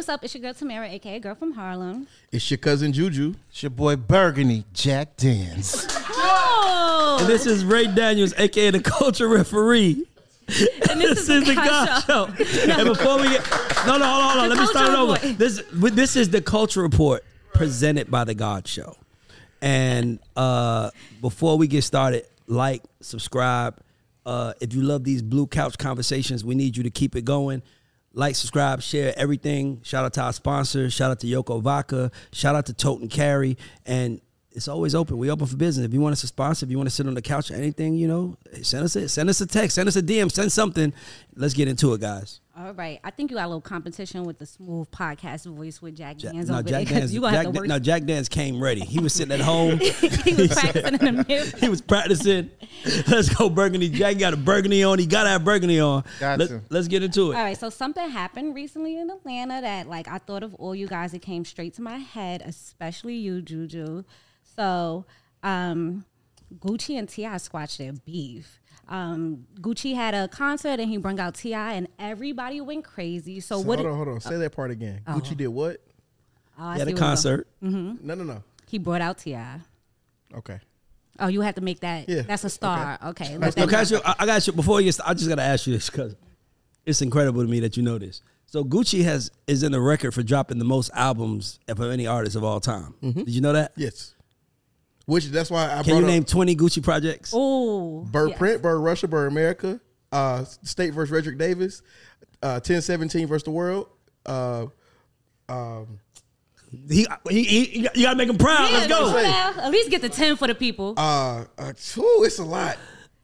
What's up? It's your girl Tamara, aka Girl from Harlem. It's your cousin Juju. It's your boy Burgundy, Jack Dance. Oh, And this is Ray Daniels, aka the culture referee. and this, This is the GAUDS Show. And before we get no, no, hold on, hold on. Let me start it over. Report. This this is the Culture Report presented by the GAUDS Show. And uh, before we get started, like, subscribe. Uh, if you love these blue couch conversations, we need you to keep it going. Like, subscribe, share everything. Shout out to our sponsors. Shout out to Yoko Vodka. Shout out to Tote and Carry. And it's always open. We open for business. If you want us to sponsor, if you want to sit on the couch or anything, you know, send us a send us a text, send us a DM, send something. Let's get into it, guys. all right. I think you got a little competition with the smooth podcast voice with Jack Ja- no, over Jack there. Dance. you gonna Jack, have to work. no, Jack Dance came ready. He was sitting at home. he was practicing in the mirror. he was practicing. Let's go burgundy. Jack got a burgundy on. He got to have burgundy on. Got Let, to. Let's get into it. All right, so something happened recently in Atlanta that, like, I thought of all you guys. It came straight to my head, especially you, Juju. So, um, Gucci and T.I. squashed their beef. Um, Gucci had a concert and he brought out T.I., and everybody went crazy. So, So what? hold on, hold on. Say that part again. Gucci did what? oh, I He had a where we're going. concert. No, no, no. He brought out Ti. Okay. Oh, you have to make that. Yeah, That's a star. Okay. let No, that can I you- I, I got you before you. get st- I just got to ask you this because it's incredible to me that you know this. So Gucci has is in the record for dropping the most albums of any artist of all time. Did you know that? Yes. Which that's why I Can you name twenty Gucci projects? Oh, Bird yes. Print, Bird Russia, Bird America, uh, State versus Radric Davis, uh, 1017 versus the world. Uh, um, He, he, he, you got to make him proud. Yeah, Let's go. come on now. At least get the ten for the people. uh, uh, whew, it's a lot.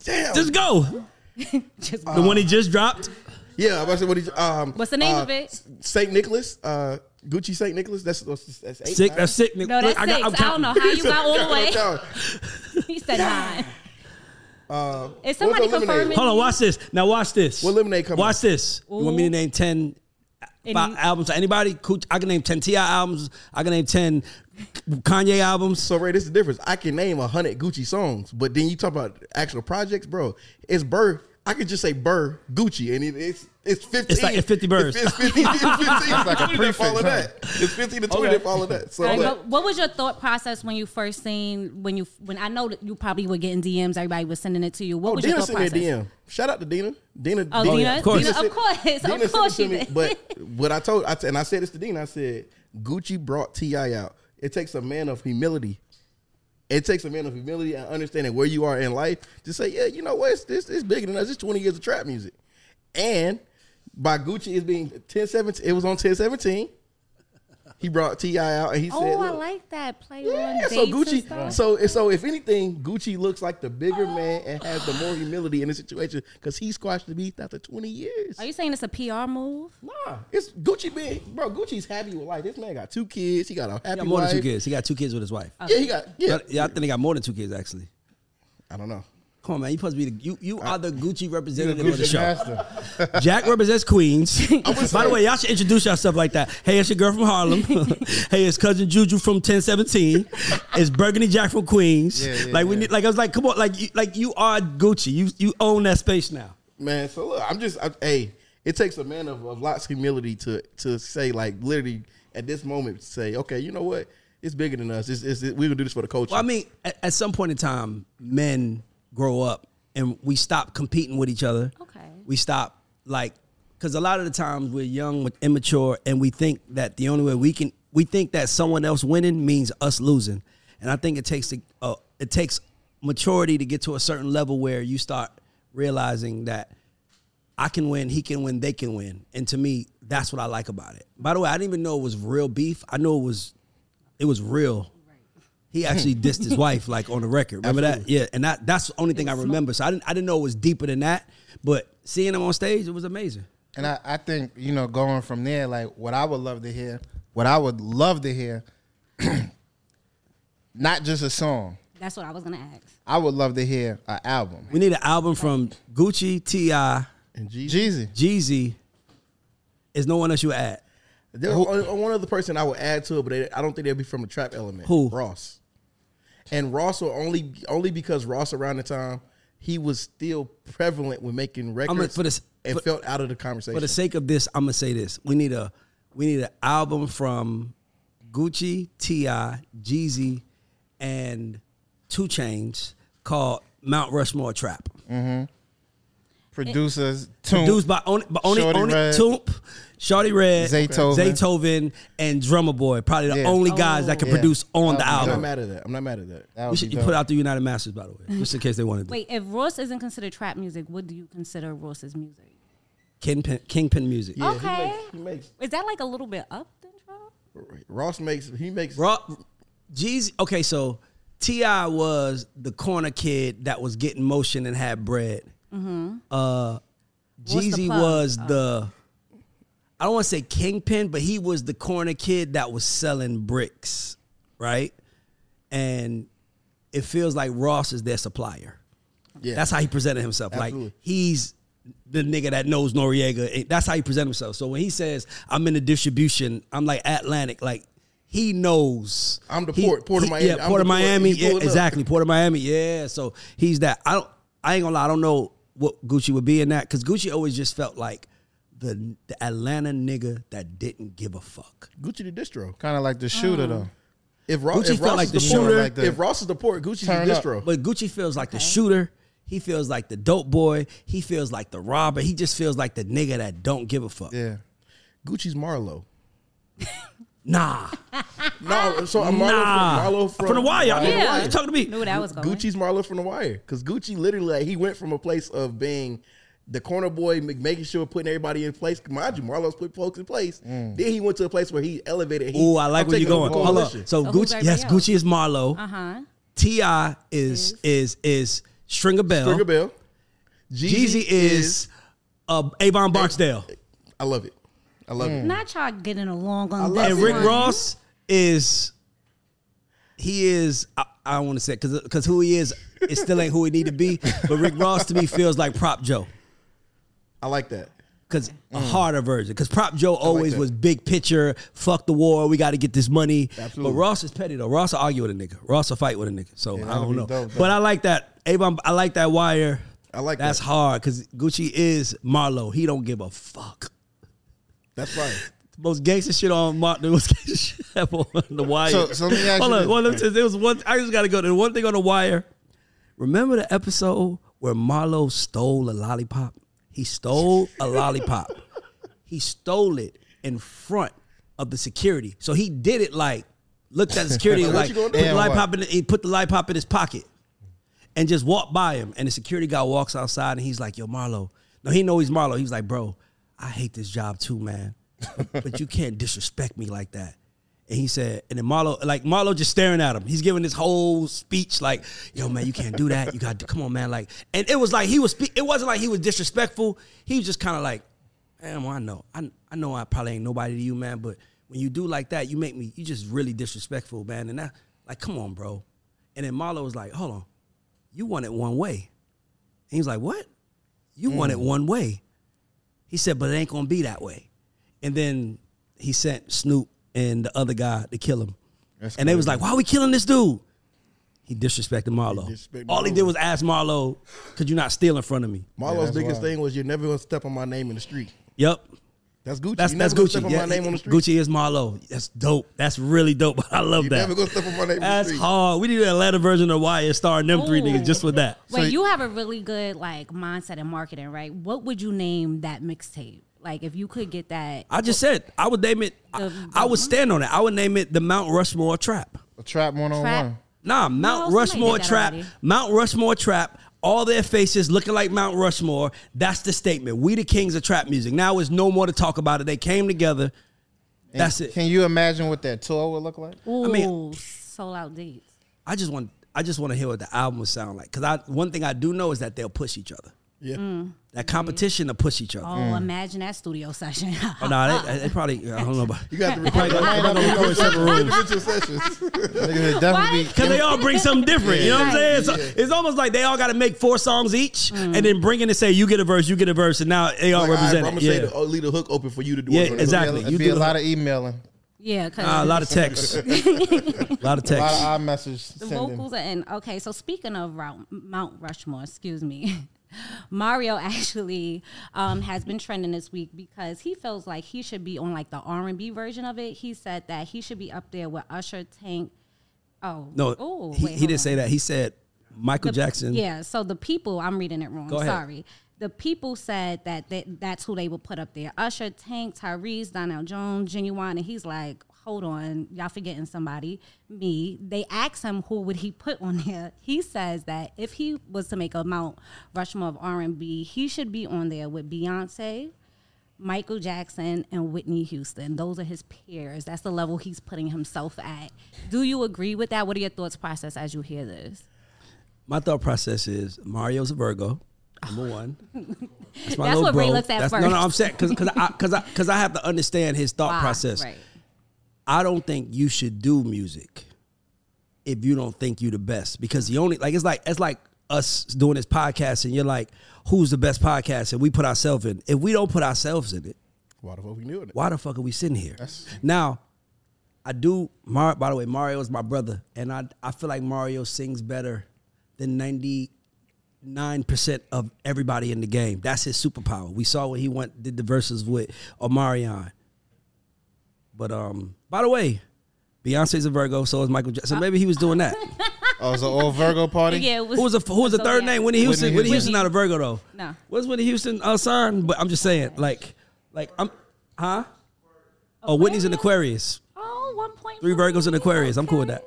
Damn. Just go. Just the one he just dropped. yeah, I'm about to say what he, um, What's the name uh, of it? Saint Nicholas, uh, Gucci Saint Nicholas. That's that's, that's eight. Sick. nine? That's sick. No, that's I got- six. I'm I don't know how you got all the way. I'm. He said nine. Uh, Is somebody what's confirming? Hold on, watch this. Now watch this. What lemonade coming Watch out? this. You want me to name ten Any- albums? Anybody? Cool. I can name ten T.I. albums. I can name ten Kanye albums. So Ray, this is the difference. I can name a hundred Gucci songs, but then you talk about actual projects, bro. It's Burr. I could just say Burr Gucci, and it, it's it's fifteen. It's like- it's 50 birds. It's, it's fifteen. It's fifteen. it's like a twenty that follow prefix, that. It's fifteen to twenty Okay. that follow that. So All right, like, but what was your thought process when you first seen when you when I know that you probably were getting DMs, everybody was sending it to you. What oh, was your thought sent me a process? DM. Shout out to Dina. Dina. Oh, Dina, of course. Dina, sent- of course, Dina of course it she did. But what I told, I t- and I said this to Dina. I said Gucci brought T.I. out. It takes a man of humility. It takes a man of humility and understanding where you are in life to say, yeah, you know what, it's, this it's bigger than us. It's 20 years of trap music. And by Gucci is being 1017, it was on 1017. He brought T.I. out and he oh, said, I like that play yeah, on so Gucci. So so if anything, Gucci looks like the bigger man and has the more humility in the situation because he squashed the beef after 20 years. Are you saying it's a PR move? Nah, it's Gucci being bro. Gucci's happy with life. This man got two kids. He got a happy He got more wife. than two kids. He got two kids with his wife. Yeah, he got yeah. Yeah, I think he got more than two kids actually. I don't know. Come on, man. You supposed to be the you. You are the Gucci representative of the show. master. Jack represents Queens. By the way, y'all should introduce yourself like that. Hey, it's your girl from Harlem. hey, it's cousin Juju from 1017. It's Burgundy Jack from Queens. Yeah, yeah, like we yeah. need, like I was like, come on, like you, like you are Gucci. You you own that space now. Man, so look, I'm just, I, hey, it takes a man of, of lots of humility to to say like literally at this moment say, okay, you know what, it's bigger than us. It's, it's, we're gonna do this for the culture. Well, I mean, at, at some point in time, men grow up and we stop competing with each other. Okay. We stop like because a lot of the times we're young, we're immature, and we think that the only way we can we think that someone else winning means us losing, and I think it takes a, uh, it takes maturity to get to a certain level where you start realizing that I can win, he can win, they can win, and to me, that's what I like about it. By the way, I didn't even know it was real beef. I know it was, it was real. He actually dissed his wife like on the record. Remember that? Yeah, and that that's the only thing I remember. So I didn't I didn't know it was deeper than that. But seeing him on stage, it was amazing. And I, I think, you know, going from there, like what I would love to hear, what I would love to hear, not just a song. That's what I was gonna ask. I would love to hear an album. We need an album from Gucci, T.I., and Jeezy. Jeezy. Jeezy. Is no one else you would add? There's one other person I would add to it, but they, I don't think they'd be from a trap element. Who? Ross. And Ross will only only because Ross around the time he was still prevalent with making records for this- and for- felt out of the conversation. For the sake of this, I'm gonna say this: we need a we need an album from Gucci, T.I., Jeezy, and 2 Chainz called Mount Rushmore Trap. Mm-hmm. Producers, Toomp, Produced by only, by only, only Toomp, Shawty Redd, Zaytoven. Zaytoven, and Drumma Boy. Probably the Yeah. only guys that can Yeah. produce on the That'd I'm not album. mad at that. I'm not mad at that. That We would should be put out the United Masters, by the way, just in case they wanted to. Wait, if Ross isn't considered trap music, what do you consider Ross's music? Kingpin, Kingpin music. Yeah, Okay. He makes, Is that like a little bit up than trap? he makes Ross makes he makes Raw, Jeezy. Okay, so T.I. was the corner kid that was getting motion and had bread. Uh, What's the Jeezy plug? was the. I don't want to say kingpin, but he was the corner kid that was selling bricks, right? And it feels like Ross is their supplier. yeah. That's how he presented himself. Absolutely. Like he's the nigga that knows Noriega. That's how he presented himself. So when he says I'm in the distribution, I'm like Atlantic. Like he knows. I'm the He- Port- Port of Miami. Yeah, I'm Port of Miami. You Yeah, pull it up. exactly. Port of Miami. Yeah. So he's that. I don't. I ain't gonna lie. I don't know what Gucci would be in that because Gucci always just felt like the the Atlanta nigga that didn't give a fuck. Gucci the distro. Kind of like the shooter, oh. though. If, Ro- Gucci if Ross like is the the port, shooter. Like the- if Ross is the port, Gucci's the Turn up. distro. But Gucci feels like the shooter. He feels like the dope boy. He feels like the robber. He just feels like the nigga that don't give a fuck. Yeah. Gucci's Marlo. Nah, nah, so I'm Marlo nah. from Marlo from, From The Wire. I'm Yeah. the Wire. You talking to me? Knew that was going. Gucci's Marlo from the Wire because Gucci literally like, he went from a place of being the corner boy, making sure putting everybody in place. Mind you, Marlo's put folks in place. Then he went to a place where he elevated. He, Ooh, I like I'm where you're going. Hold up. So So Gucci, yes, else? Gucci is Marlo. Uh huh. T.I. is is is Stringer Bell. Stringer Bell. Jeezy is uh, Avon Barksdale, I love it. I love it. Not y'all getting along on this it. and Rick one. Ross is he is. I, I don't want to say because because who he is, it still ain't who he need to be. But Rick Ross to me feels like Prop Joe. I like that. Cause a mm. harder version. Cause Prop Joe always that. was big picture. Fuck the war. We got to get this money. Absolutely. But Ross is petty though. Ross will argue with a nigga. Ross will fight with a nigga. So I don't know. dope, but I like that. Avon. I like that wire. I like that. That's that. hard because Gucci is Marlo. He don't give a fuck. That's right. Most gangster shit on Mar- the most gangster shit ever on the wire. So- so let me ask Hold you on. Well, let me there was one. I just got to go. There was one thing on the wire. Remember the episode where Marlo stole a lollipop? He stole a lollipop. He stole it in front of the security. So he did it like looked at the security and like put the lollipop in. The, he put the lollipop in his pocket and just walked by him. And the security guy walks outside and he's like, "Yo, Marlo." No, he know he's Marlo. He was like, "Bro, I hate this job too, man. but you can't disrespect me like that." And he said, and then Marlo, like Marlo, just staring at him. He's giving this whole speech, like, "Yo, man, you can't do that. You got to come on, man." Like, and it was like he was. Spe- it wasn't like he was disrespectful. He was just kind of like, "Man, well, I know, I, I know, I probably ain't nobody to you, man. But when you do like that, you make me. You just really disrespectful, man. And that, like, come on, bro." And then Marlo was like, "Hold on, you want it one way." And he was like, "What? You want it mm. one way?" He said, "But it ain't gonna be that way." And then he sent Snoop and the other guy to kill him. That's and they was like, "Why are we killing this dude?" He disrespected Marlo. disrespected All he did was ask Marlo, "Could you not steal in front of me?" Marlo's that's biggest wild. thing was you're never gonna step on my name in the street. Yep. That's Gucci. That's that's Gucci. Step on Yeah, my name on the street. Gucci is Marlo. That's dope. That's really dope. I love You that. never gonna step on my name in the That's street. hard. We need an Atlanta version of Why Wire starring them three Ooh. niggas just for that. Wait, you have a really good like mindset in marketing, right? What would you name that mixtape? Like if you could get that I just said I would name it. I, The- I would stand on it. I would name it the Mount Rushmore Trap. A trap one on one. Nah, Mount somebody Rushmore Trap. already. Mount Rushmore Trap. All their faces looking like Mount Rushmore. That's the statement. We the kings of trap music. Now it's no more to talk about it. They came together. That's it. Can you imagine what that tour would look like? Ooh, mean- sold out dates. I just want. I just want to hear what the album would sound like. Cause I one thing I do know is that they'll push each other. Yeah. Mm. That competition to push each other. Oh, imagine that studio session. Oh, no, they, they probably. I don't know about. You got to Probably record gonna- probably gonna record in separate rooms. individual sessions. Niggas would definitely be. Cause they all bring something different. You know what I'm saying? Right. So it's almost like they all got to make four songs each, and then bring in and say you get a verse, you get a verse, and now they all Like, all right, represent bro, I'm gonna Yeah, say oh, leave the hook open for you to do Yeah, exactly. It'd You be do a lot of emailing, yeah, because Ah, a lot of text, a lot of text, a lot of text. iMessage the sending. vocals are in. Okay, so speaking of Mount Rushmore, excuse me. Mario actually um, has been trending this week because he feels like he should be on like the R and B version of it. He said that he should be up there with Usher, Tank. Oh No, oh, he, wait, he didn't say that. He said Michael The- Jackson. Yeah, so the people, I'm reading it wrong. Sorry. The people said that they, that's who they would put up there. Usher, Tank, Tyrese, Donell Jones, Ginuwine, and he's like, hold on, y'all forgetting somebody. Me. They asked him who would he put on there. He says that if he was to make a Mount Rushmore of R&B, he should be on there with Beyonce, Michael Jackson, and Whitney Houston. Those are his peers. That's the level he's putting himself at. Do you agree with that? What are your thoughts process as you hear this? My thought process is Mario's a Virgo. Number one. That's, my That's little what Ray bro. looks at That's- No, no. I'm saying because because I because I because I have to understand his thought Why? process. Right. I don't think you should do music if you don't think you're the best because the only like it's like it's like us doing this podcast and you're like who's the best podcast? And we put ourselves in. If we don't put ourselves in it Why the fuck we doing it? why the fuck are we sitting here? Now I do Mar- by the way Mario is my brother and I I feel like Mario sings better than 99% of everybody in the game. That's his superpower. We saw when he went did the verses with Omarion. But um, by the way, Beyonce's a Virgo, so is Michael Jackson. So maybe he was doing that. Oh, it's an old Virgo party. Yeah, it Who was the who was the so, third yeah. name? Whitney Houston. Whitney Whitney Houston. Houston not a Virgo though. No. What's Whitney Houston uh, sign? But I'm just saying, like, like I'm, huh? Oh, Whitney's an Aquarius. Oh, one point. Three Virgos in Aquarius. I'm cool with that.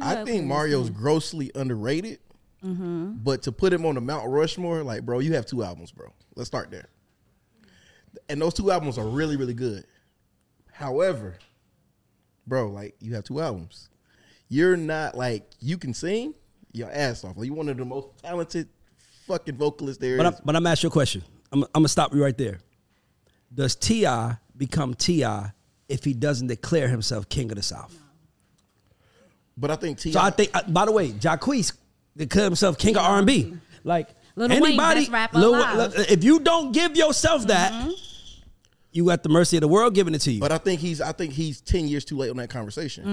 I think Mario's grossly underrated. Mm-hmm. But to put him on the Mount Rushmore, like, bro, you have two albums, bro. Let's start there. And those two albums are really, really good. However, bro, like, you have two albums. You're not like you can sing your ass off. Like, you're one of the most talented fucking vocalists there But is. I'm, but I'm asking you a question. I'm, I'm gonna stop you right there. Does T.I. become T.I. if he doesn't declare himself king of the South? But I think T. So I think. uh, By the way, Jacquees declared himself king of R and B. Like Lil Wayne, anybody, best rapper Lil- if you don't give yourself that, you at the mercy of the world giving it to you. But I think he's I think he's ten years too late on that conversation.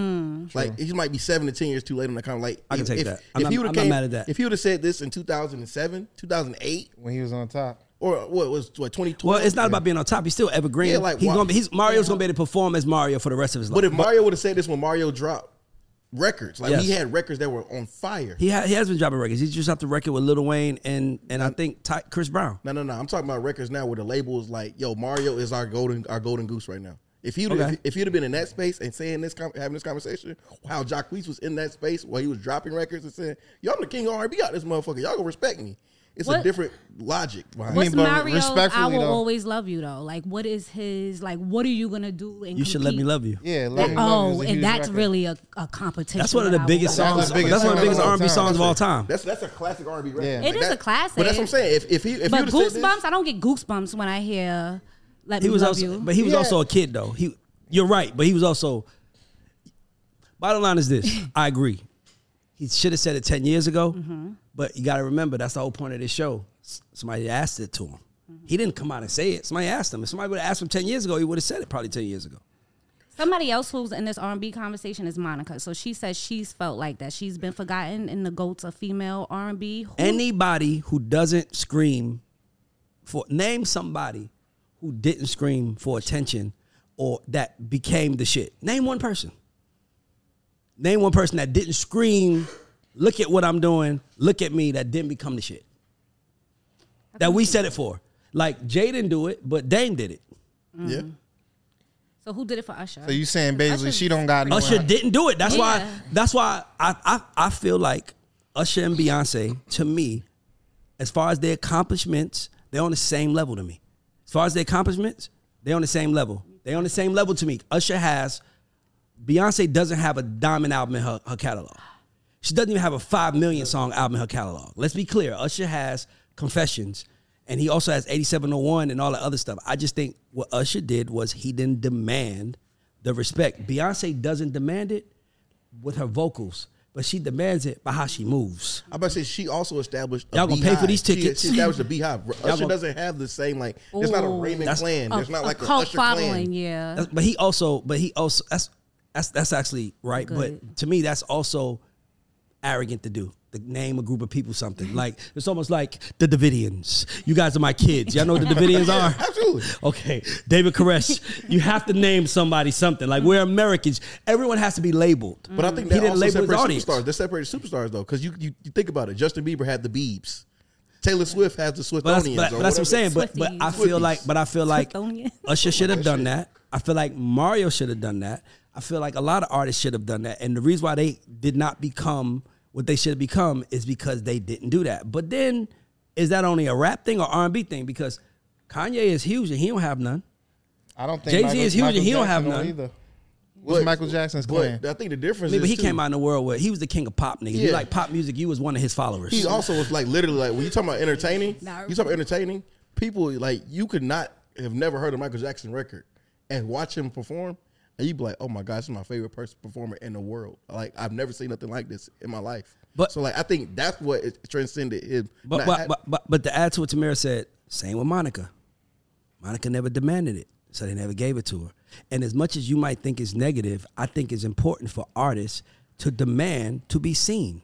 Mm. Like he might be seven to ten years too late on that conversation. Like I can if, take if, that. I'm if not- he would've I'm not came- mad at that. If he would have said this in two thousand and seven, two thousand eight, when he was on top. or what was what twenty twelve? well, it's not about being on top. He's still evergreen. Yeah, like, he's why- gonna be, he's Mario's gonna be able to perform as Mario for the rest of his life. But if Mario would have said this when Mario dropped records, like Yes. he had records that were on fire. he ha- he has been dropping records. He just dropped the record with Lil Wayne and and I think Ty- Chris Brown. No, no, no. I'm talking about records now where the label is like, "Yo, Mario is our golden, our golden goose right now." If you'd Okay. if, if you'd have been in that space and saying this, having this conversation, how Jacquees was in that space while he was dropping records and saying, "Yo, I'm the king of R&B out this motherfucker. Y'all gonna respect me." It's a different logic behind What's it. mean, but Mario's "I respectfully, will though- always love you" though? Like, what is his like? What are you gonna do? And You should let me love you. Yeah, let me love you is oh, a and that's record. really a, a competition. That's one of the biggest will- That's songs. biggest That's one of the biggest all R&B time. songs of all time. That's that's a classic R&B record. Yeah. It is that- a classic. But that's what I'm saying. If if he if But he would have said goosebumps, this, I don't get goosebumps when I hear "Let He Me was Love also, You." but he was Yeah. also a kid though. He, you're right, but he was also. Bottom line is this: I agree. He should have said it ten years ago, Mm-hmm. But you got to remember that's the whole point of this show. Somebody asked it to him. Mm-hmm. He didn't come out and say it. Somebody asked him. If somebody would have asked him ten years ago, he would have said it probably ten years ago. Somebody else who's in this R and B conversation is Monica. So she says she's felt like that. She's been forgotten in the goats of female R and B. Anybody who doesn't scream for name somebody who didn't scream for attention or that became the shit. Name one person. Name one person that didn't scream, look at what I'm doing, look at me, that didn't become the shit. That we said it for. Like Jay didn't do it, but Dame did it. Yeah. Mm-hmm. So who did it for Usher? So you saying basically Usher's- she don't got no Usher didn't do it. That's why. That's why I, I I feel like Usher and Beyonce to me, as far as their accomplishments, they're on the same level to me. As far as their accomplishments, they're on the same level. They're on the same level to me. Usher has, Beyonce doesn't have a diamond album in her, her catalog. She doesn't even have a five million song album in her catalog. Let's be clear. Usher has Confessions, and he also has 8701 and all that other stuff. I just think what Usher did was he didn't demand the respect. Beyonce doesn't demand it with her vocals, but she demands it by how she moves. I'm about to say she also established. A Y'all gonna pay for these tickets? She, established a beehive. Usher gonna- doesn't have the same like. There's not a Raymond That's- clan. There's not like a, cult Usher following. clan. Yeah. That's- but he also, but he also that's that's that's actually right. Good. But to me, that's also arrogant to do. To name a group of people something like it's almost like the Davidians. You guys are my kids. Y'all know what the Davidians are. Absolutely. Okay, David Koresh. you have to name somebody something. Like we're Americans. Everyone has to be labeled. But I think he that didn't also label his separates audience. superstars. That separates superstars though, because you, you you think about it. Justin Bieber had the Biebs. Taylor Swift has the Swiftonians. But that's, but, but that's what I'm saying. But but I feel like but I feel like Swiftonia. Usher should have done that. I feel like Mario should have done that. I feel like a lot of artists should have done that. And the reason why they did not become what they should have become is because they didn't do that. But then is that only a rap thing or R&B thing? Because Kanye is huge and he don't have none. I don't think Jay-Z is huge and Michael he don't have none. Either. What's But- Michael Jackson's But claim? I think the difference I mean, is but he too, came out in the world where he was the king of pop niggas. You Yeah. like pop music, you was one of his followers. He also was like literally like when you talking about entertaining. Nah. You talk about entertaining people like you could not have never heard a Michael Jackson record and watch him perform, and you'd be like, oh my god, this is my favorite person performer in the world. Like I've never seen nothing like this in my life. But- so like I think that's what it transcended him. But but, ha- but but but to add to what Tamara said, same with Monica. Monica never demanded it, so they never gave it to her. And as much as you might think is negative, I think it's important for artists to demand to be seen.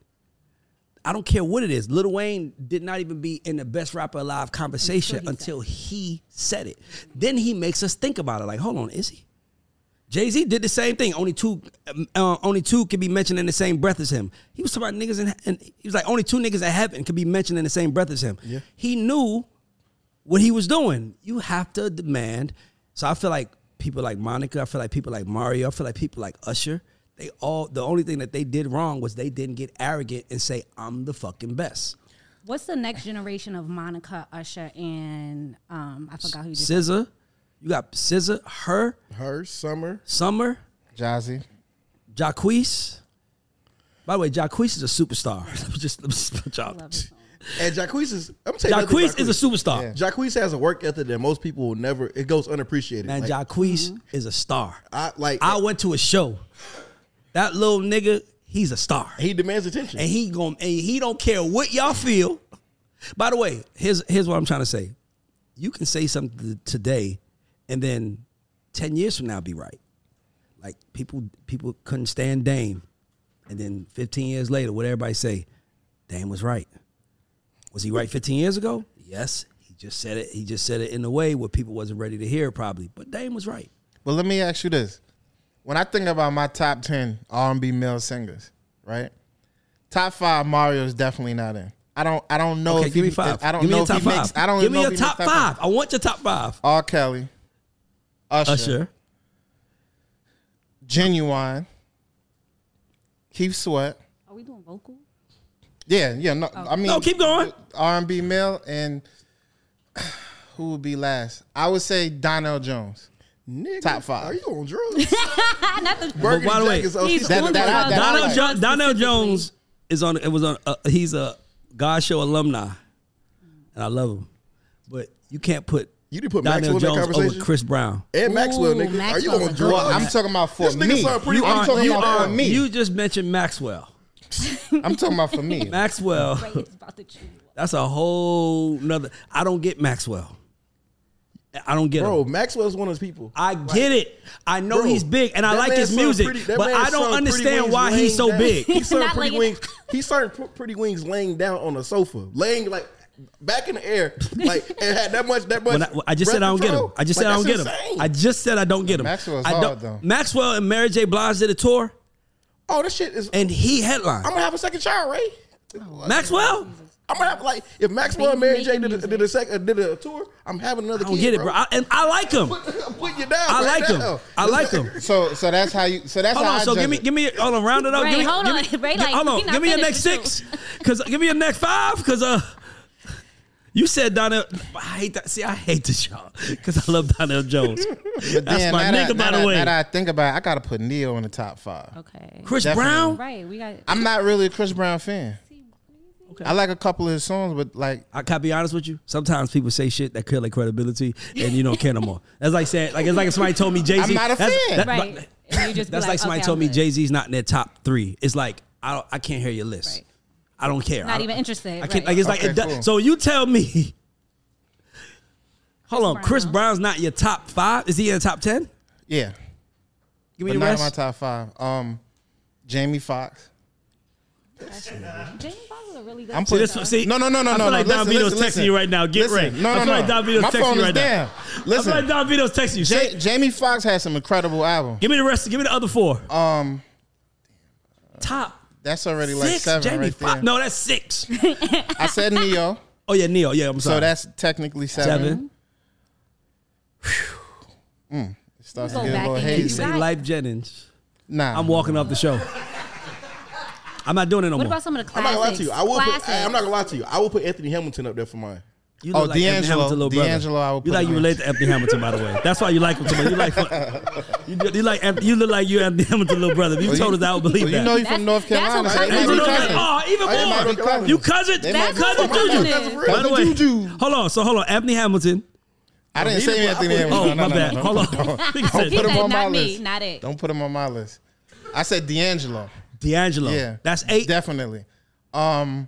I don't care what it is. Lil Wayne did not even be in the best rapper alive conversation until he said it. Then he makes us think about it. Like, hold on, is he? Jay Z did the same thing. Only two, um, uh, only two can be mentioned in the same breath as him. He was talking about niggas in, and he was like, only two niggas in heaven can be mentioned in the same breath as him. Yeah. He knew what he was doing. You have to demand. So I feel like people like Monica. I feel like people like Mario. I feel like people like Usher. They all the only thing that they did wrong was they didn't get arrogant and say I'm the fucking best. What's the next generation of Monica, Usher, and um, I forgot who you just SZA, you got SZA, her, her summer. Summer, Jazzy. Jacquees. By the way, Jacquees is a superstar. Let me just let me just put y'all. love. And Jacquees is I'm telling you, Jacquees is a superstar. Jacquees has a work ethic that most people will never. It goes unappreciated. Man, Like, Jacquees mm-hmm. is a star. I like. I went to a show. That little nigga, he's a star. he demands attention. and he going and he don't care what y'all feel. By the way, here's here's what I'm trying to say. You can say something today, and then ten years from now be right. Like people people couldn't stand Dame, and then 15 years later, what everybody say, Dame was right. Was he right 15 years ago? Yes. He just said it. He just said it in a way where people wasn't ready to hear, probably. But Dame was right. Well, let me ask you this: When I think about my top ten R and B male singers, right? Top five, Mario is definitely not in. I don't. I don't know okay, if give he, me five. I don't give me know your if top he five. makes. I don't give know me your if he top makes five. I want your top five. R. Kelly, Usher, Usher. Ginuwine, Keith Sweat. Are we doing vocal? Yeah, yeah. No, I mean, No, keep going. R and B male, and who would be last? I would say Donell Jones. Nigga, Top five. Are you on drugs? Not the Burgundy by the way, Jack is He's That- on that- drugs. that- Donell, like- jo- Donell Jones is on. It was on. Uh, he's a GAUDS Show alumni, and I love him. But you can't put You didn't put Donell Maxwell in that Jones over? Chris Brown. and Maxwell, Ooh, nigga. Are you Maxwell's on a drugs? good I'm talking about for This nigga me. sound pretty You I'm are, talking you, about are, for me. you just mentioned Maxwell. I'm talking about for me. Maxwell. Ray is about to chew you up. That's a whole nother. I don't get Maxwell. I don't get Bro, him. Maxwell's one of those people. I get it. I know Bro, he's big, and I that like man his sung music, Pretty- that but man I don't Pretty understand Wings why he's laying so down. big. He sung Not Pretty laying- Wings. He sung Pr- Pretty Wings laying down on a sofa, laying like back in the air, like it had that much. That much. I, I just said I don't get him. I just control. said I don't Like, get him. I just said I don't get him. Maxwell's I hard, don't- though. Maxwell and Mary J. Blige did a tour, oh, this shit is. and he headlined. I'm gonna have a second child, Ray. Maxwell, I'm gonna have like if Maxwell and Mary J did a, did a second did a tour, I'm having another I don't kid. get it, bro. bro. I, and I like him. Put, put you down. I right like him. I like him. So so that's how you. So that's Hold how on, I so give me, give me, hold on, round it up. Ray, give me, hold give on. Me, Ray, like, hold on, give me your next six, cause give me your next five, cause uh, you said Donell. I hate that. See, I hate this y'all, cause I love Donell Jones. But That's then, my now nigga, that, by now the that- way. Now that I think about it, I gotta put Ne-Yo in the top five. Okay. Chris Definitely. Brown. Right. We got. I'm not really a Chris Brown fan. I like a couple of his songs, but like I can I be honest with you. Sometimes people say shit that kill their credibility, and you don't care no more. That's like saying, like it's like if somebody told me Jay Z. I'm not a fan. Right. And you just be That's like, somebody okay, told I'm me good. Jay Z's not in their top three. It's like I don't, I can't hear your list. Right. I don't care. Not don't- even interested. I can't. right. Like it's like it do- cool. so. You tell me. Hold on, Brown. Chris Brown's not your top five. Is he in the top ten? yeah, Give me but the not in rest. my top five. Um, Jamie Foxx. Jamie Foxx is a really good. I'm See, putting this, see, no, no, no, no, I no. feel like no. Don Vito's listen, texting listen. you right now. Get Listen, ready. No, no, I feel no. like Don Vito's My texting phone you is right now. down. I feel like Don Vito's texting you. Say, Ja- Jamie Foxx has some incredible albums. give me the rest. Give me the other four. Um, top that's already like seven Jamie right Foxx. there. No, that's six. I said Ne-Yo, Oh yeah, Neil. Yeah, I'm sorry. so that's technically seven. seven. Mm, it starts Go to get a back little and He You hazy. say Lyfe Jennings. Nah, I'm walking off the show. I'm not doing it no What more. about some of the classics? I'm not gonna lie to you. I will. Put, I, I'm not gonna lie to you. I will put Anthony Hamilton up there for mine. You Oh, look like Anthony D'Angelo. Hamilton, little brother. D'Angelo, I would You put like you relate to Anthony Hamilton, by the way. That's why you like him so much. You like you, you like you look like you Anthony Hamilton, little brother. If you Well, told you- us I would believe Well, you know you That's- from North that's Carolina. what so they cousins might be do. cousins. Oh, even They more. cousins. You cousin? That's might be what cousin cousin Juju. By the way, Juju. hold on. So hold on. Anthony Hamilton. I didn't say Anthony Hamilton. Oh, No, no, my bad. Hold on. don't- Nigga He said put him on my list. not it. Don't put him on my list. I said D'Angelo. D'Angelo. Yeah, That's eight. Definitely. Um,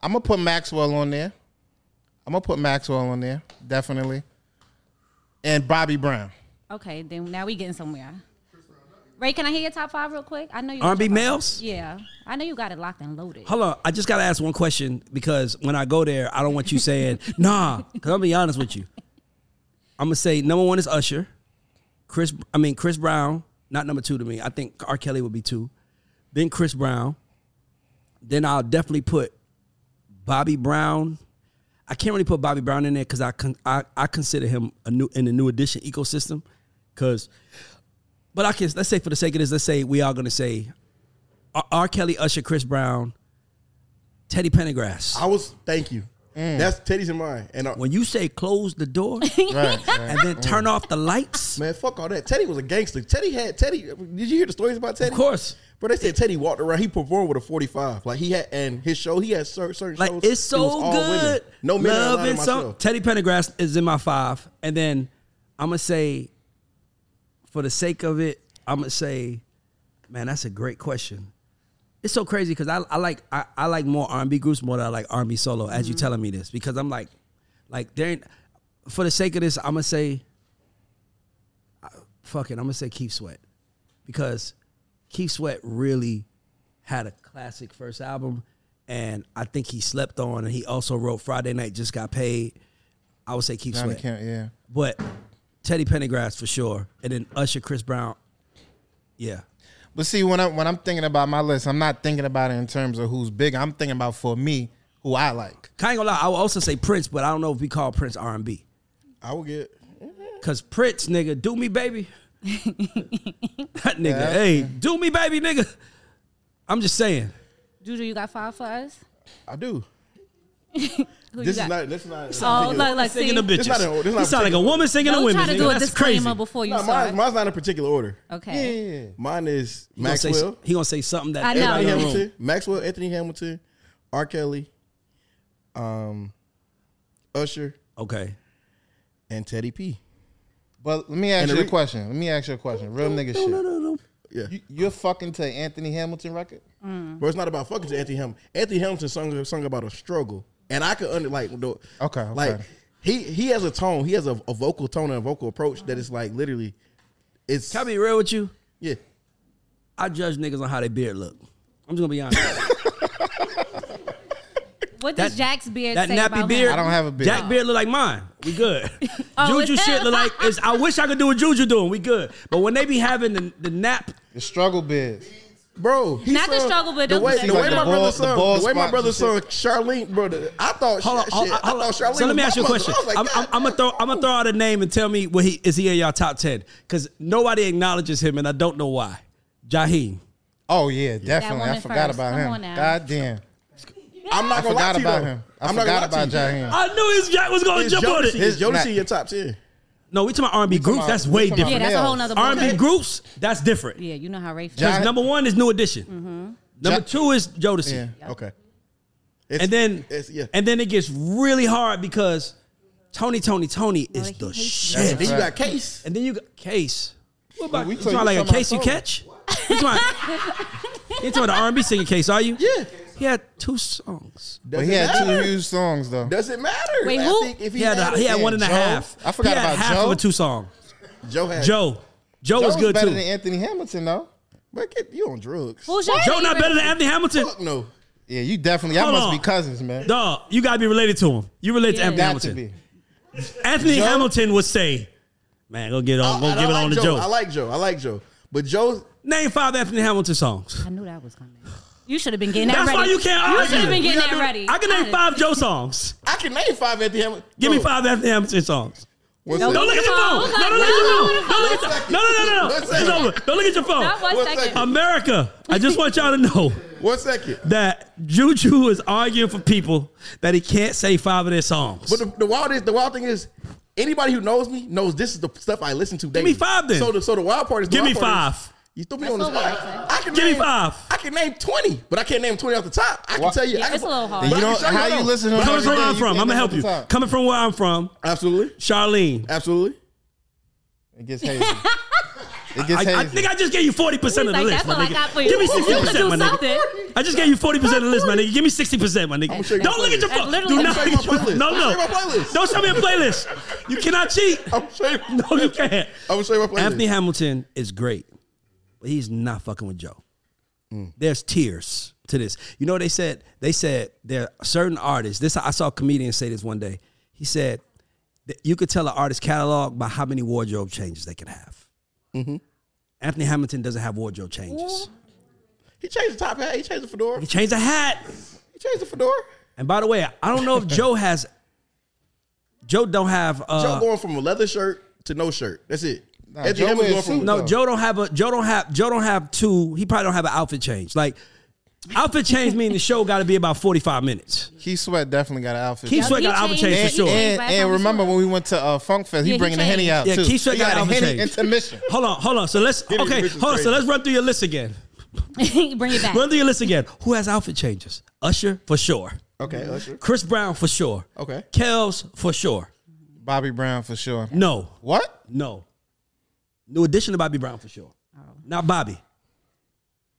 I'm gonna put Maxwell on there. I'm gonna put Maxwell on there, definitely. And Bobby Brown. Okay, then now we getting somewhere. Ray, can I hear your top five real quick? I know you. R&B got males? Yeah, I know you got it locked and loaded. Hold on. I just got to ask one question because when I go there, I don't want you saying, nah, because I'll be honest with you. I'm going to say number one is Usher. Chris, I mean, Chris Brown, not number two to me. I think R. Kelly would be two. Then Chris Brown. Then I'll definitely put Bobby Brown. I can't really put Bobby Brown in there because I, con- I I consider him a new in the new edition ecosystem. Because, but I can let's say for the sake of this, let's say we are going to say R-, R. Kelly, Usher, Chris Brown, Teddy Pendergrass. I was. Thank you. That's Teddy's in mine. And uh, when you say close the door Right. right. and then turn off the lights, man, fuck all that. Teddy was a gangster. Teddy had Teddy. Did you hear the stories about Teddy? of course. Bro, they said Teddy walked around. He performed with a 45. Like he had, and his show, he had certain, certain Like shows. it's it was so all women. good. No men Love in and some. show. Teddy Pendergrass is in my five, and then I'm gonna say, for the sake of it, I'm gonna say, man, that's a great question. It's so crazy because I, I like I, I like more R&B groups more than I like R&B solo. As you telling me this, because I'm like, like there. ain't- For the sake of this, I'm gonna say, uh, fuck it. I'm gonna say Keith Sweat, because Keith Sweat really had a classic first album, and I think he slept on, and he also wrote Friday Night Just Got Paid. I would say Keith Johnny Sweat, Kemp, yeah. but Teddy Pendergrass for sure, and then Usher, Chris Brown. Yeah, But see, when I when I'm thinking about my list, I'm not thinking about it in terms of who's big. I'm thinking about for me who I like. I ain't gonna lie. I would also say Prince, but I don't know if we call Prince R and B. I will get. Cause Prince, nigga, do me, baby. that nigga, Yeah. hey, do me, baby, nigga. I'm just saying. Juju, you got five for us. I do. Who This you is got? not. This is not. Oh, look, look, Singing see. the bitches. This not a- this not you sound like a woman singing Don't the women. try to do a That's disclaimer crazy. before you No, start. mine, mine's not in a particular order. Okay. Yeah. Mine is He gonna say- Maxwell, He gonna say something that I know. everybody in the room- Hamilton, Maxwell, Anthony Hamilton, R. Kelly, um, Usher, Okay. and Teddy P. But let me ask And you a re- question. Let me ask you a question. Real nigga shit. No, no, no. Yeah, You, you're fucking to Anthony Hamilton record? but it's not about fucking to Anthony Hamilton. Anthony Hamilton sung sung about a struggle, and I could under like the, Okay, okay. like he he has a tone. He has a, a vocal tone and a vocal approach that is like literally, it's Can I be real with you? yeah. I judge niggas on how they beard look. I'm just gonna be honest. What That- does Jack's beard that say nappy about beard- him? I don't have a beard. Jack beard look like mine. We good. Oh, Juju it's- shit look like it's, I wish I could do what Juju doing. We good. But when they be having the, the nap, The struggle beard. Bro, he Not the struggle, but the don't way, the that. way The my ball- brother the the way my spots brother and. Charlene, bro. the- I thought, hold on, shit, hold on, I hold on. thought Charlene. So let me ask you a question. I was like, I'm, I'm, I'm gonna throw I'm gonna throw out a name and tell me what he is he in your top ten because nobody acknowledges him and I don't know why. Jaheim. Oh yeah, definitely. I forgot first. about Come him. God damn. I'm not I gonna lie to you about though. him. I I'm not gonna about lie to you. Jaheim. I knew his Jack was gonna Is jump on Jodeci, it. is His- Jodeci in your top ten? No, we talking about R&B groups. That's way different. Yeah, that's a whole Males. nother. R&B groups, that's different. Yeah, you know how Ray feels. Because Ja- number one is New Edition. Mm-hmm. Number two is Jodeci. Yeah. Okay. It's- And then it's, yeah. and then it gets really hard because Tony, Tony, Tony is the hates shit. then you got Case. And then you got Case. What about we you told talking you like a case you catch? You talking you talking the R&B singing case, are you? Yeah. He had two songs. But he it had matter? two huge songs though. Does it matter? Wait, I who? think If He had, a, he had one and a Joe. half. I forgot he had about half Joe. of a two song. Joe had Joe. Joe was Joe's good better too. Better than Anthony Hamilton though. But get, you on drugs? Who's your Joe not favorite? better than Anthony Hamilton? Fuck no. Yeah, you definitely. Y'all Hold must on. be cousins, man. Dog, you gotta be related to him. You relate to Anthony Got to Hamilton. be. Anthony Joe? Hamilton would say, "Man, go get on, go I, give it I on like to Joe. Joe." I like Joe. I like Joe. But Joe, Name five Anthony Hamilton songs. I knew that was coming. You should have been getting that That's ready. why you can't argue. You should have been getting that do- ready. I can name five Joe songs. I can name five Anthony Hamilton. Give me five Anthony Hamilton songs. What's Don't that? Don't look at your phone. No, no, look at your phone. Don't look at your, no, no, no, no, no. It's over. Don't look at your phone. Not one One second. second. America, I just want y'all to know One second. that Juju is arguing for people that he can't say five of their songs. But the, the wild is the wild thing is anybody who knows me knows this is the stuff I listen to. Daily. Give me five then. So the so the wild part is the Give me wild part is- five. You threw me That's on the a spot. hard, I can Give me name, five. I can name twenty, but I can't name twenty off the top. I can What? tell you. Yeah, I it's can, a little hard. You I can don't- show how you no. listen to But Coming from where I'm from, I'm gonna help you. Top. Coming from where I'm from, Absolutely, Charlene. absolutely. It gets hazy. It gets I, I think I just gave you 40% of the like, list, that's my nigga. for you. Give me 60%, my nigga. something. I just gave you 40% of the list, my nigga. Give me 60%, my nigga. show you Don't look at your playlist. phone. Do I'm not show look at my your playlist. No, I'm no. my playlist. Don't show me a playlist. You cannot cheat. I'm gonna show you. No, you can't. I'm gonna show you my playlist. Anthony Hamilton is great, but he's not fucking with Joe. There's tears to this. You know what they said? They said there are certain artists. This I saw a comedian say this one day. He said that you could tell an artist catalog by how many wardrobe changes they can have. Anthony Hamilton doesn't have wardrobe changes. He changed the top hat. He changed the fedora. He changed the hat. He changed the fedora. And by the way, I don't know if Joe has. Joe don't have. Uh, Joe going from a leather shirt to no shirt. That's it. Nah, Anthony Joe Hamilton going from suit, No, though. Joe don't have a Joe don't have Joe don't have two. He probably don't have an outfit change. Like outfit change meaning the show got to be about forty five minutes. Keith Sweat definitely got an outfit. Keith Sweat he got an outfit changed- change for and, sure. and, Last and remember when we went to uh, Funk Fest, Yeah, he he bringing the henny out Yeah, too. Keith Sweat he got got a outfit henny change. intermission. Hold on, hold on. So let's okay. Rich Hold on. So crazy. let's run through your list again. Bring it back. Run through your list again. Who has outfit changes? Usher for sure. Okay, Usher. Chris Brown for sure. Okay. Kels for sure. Bobby Brown for sure. No, What? no. New Edition to Bobby Brown for sure. Oh. Not Bobby.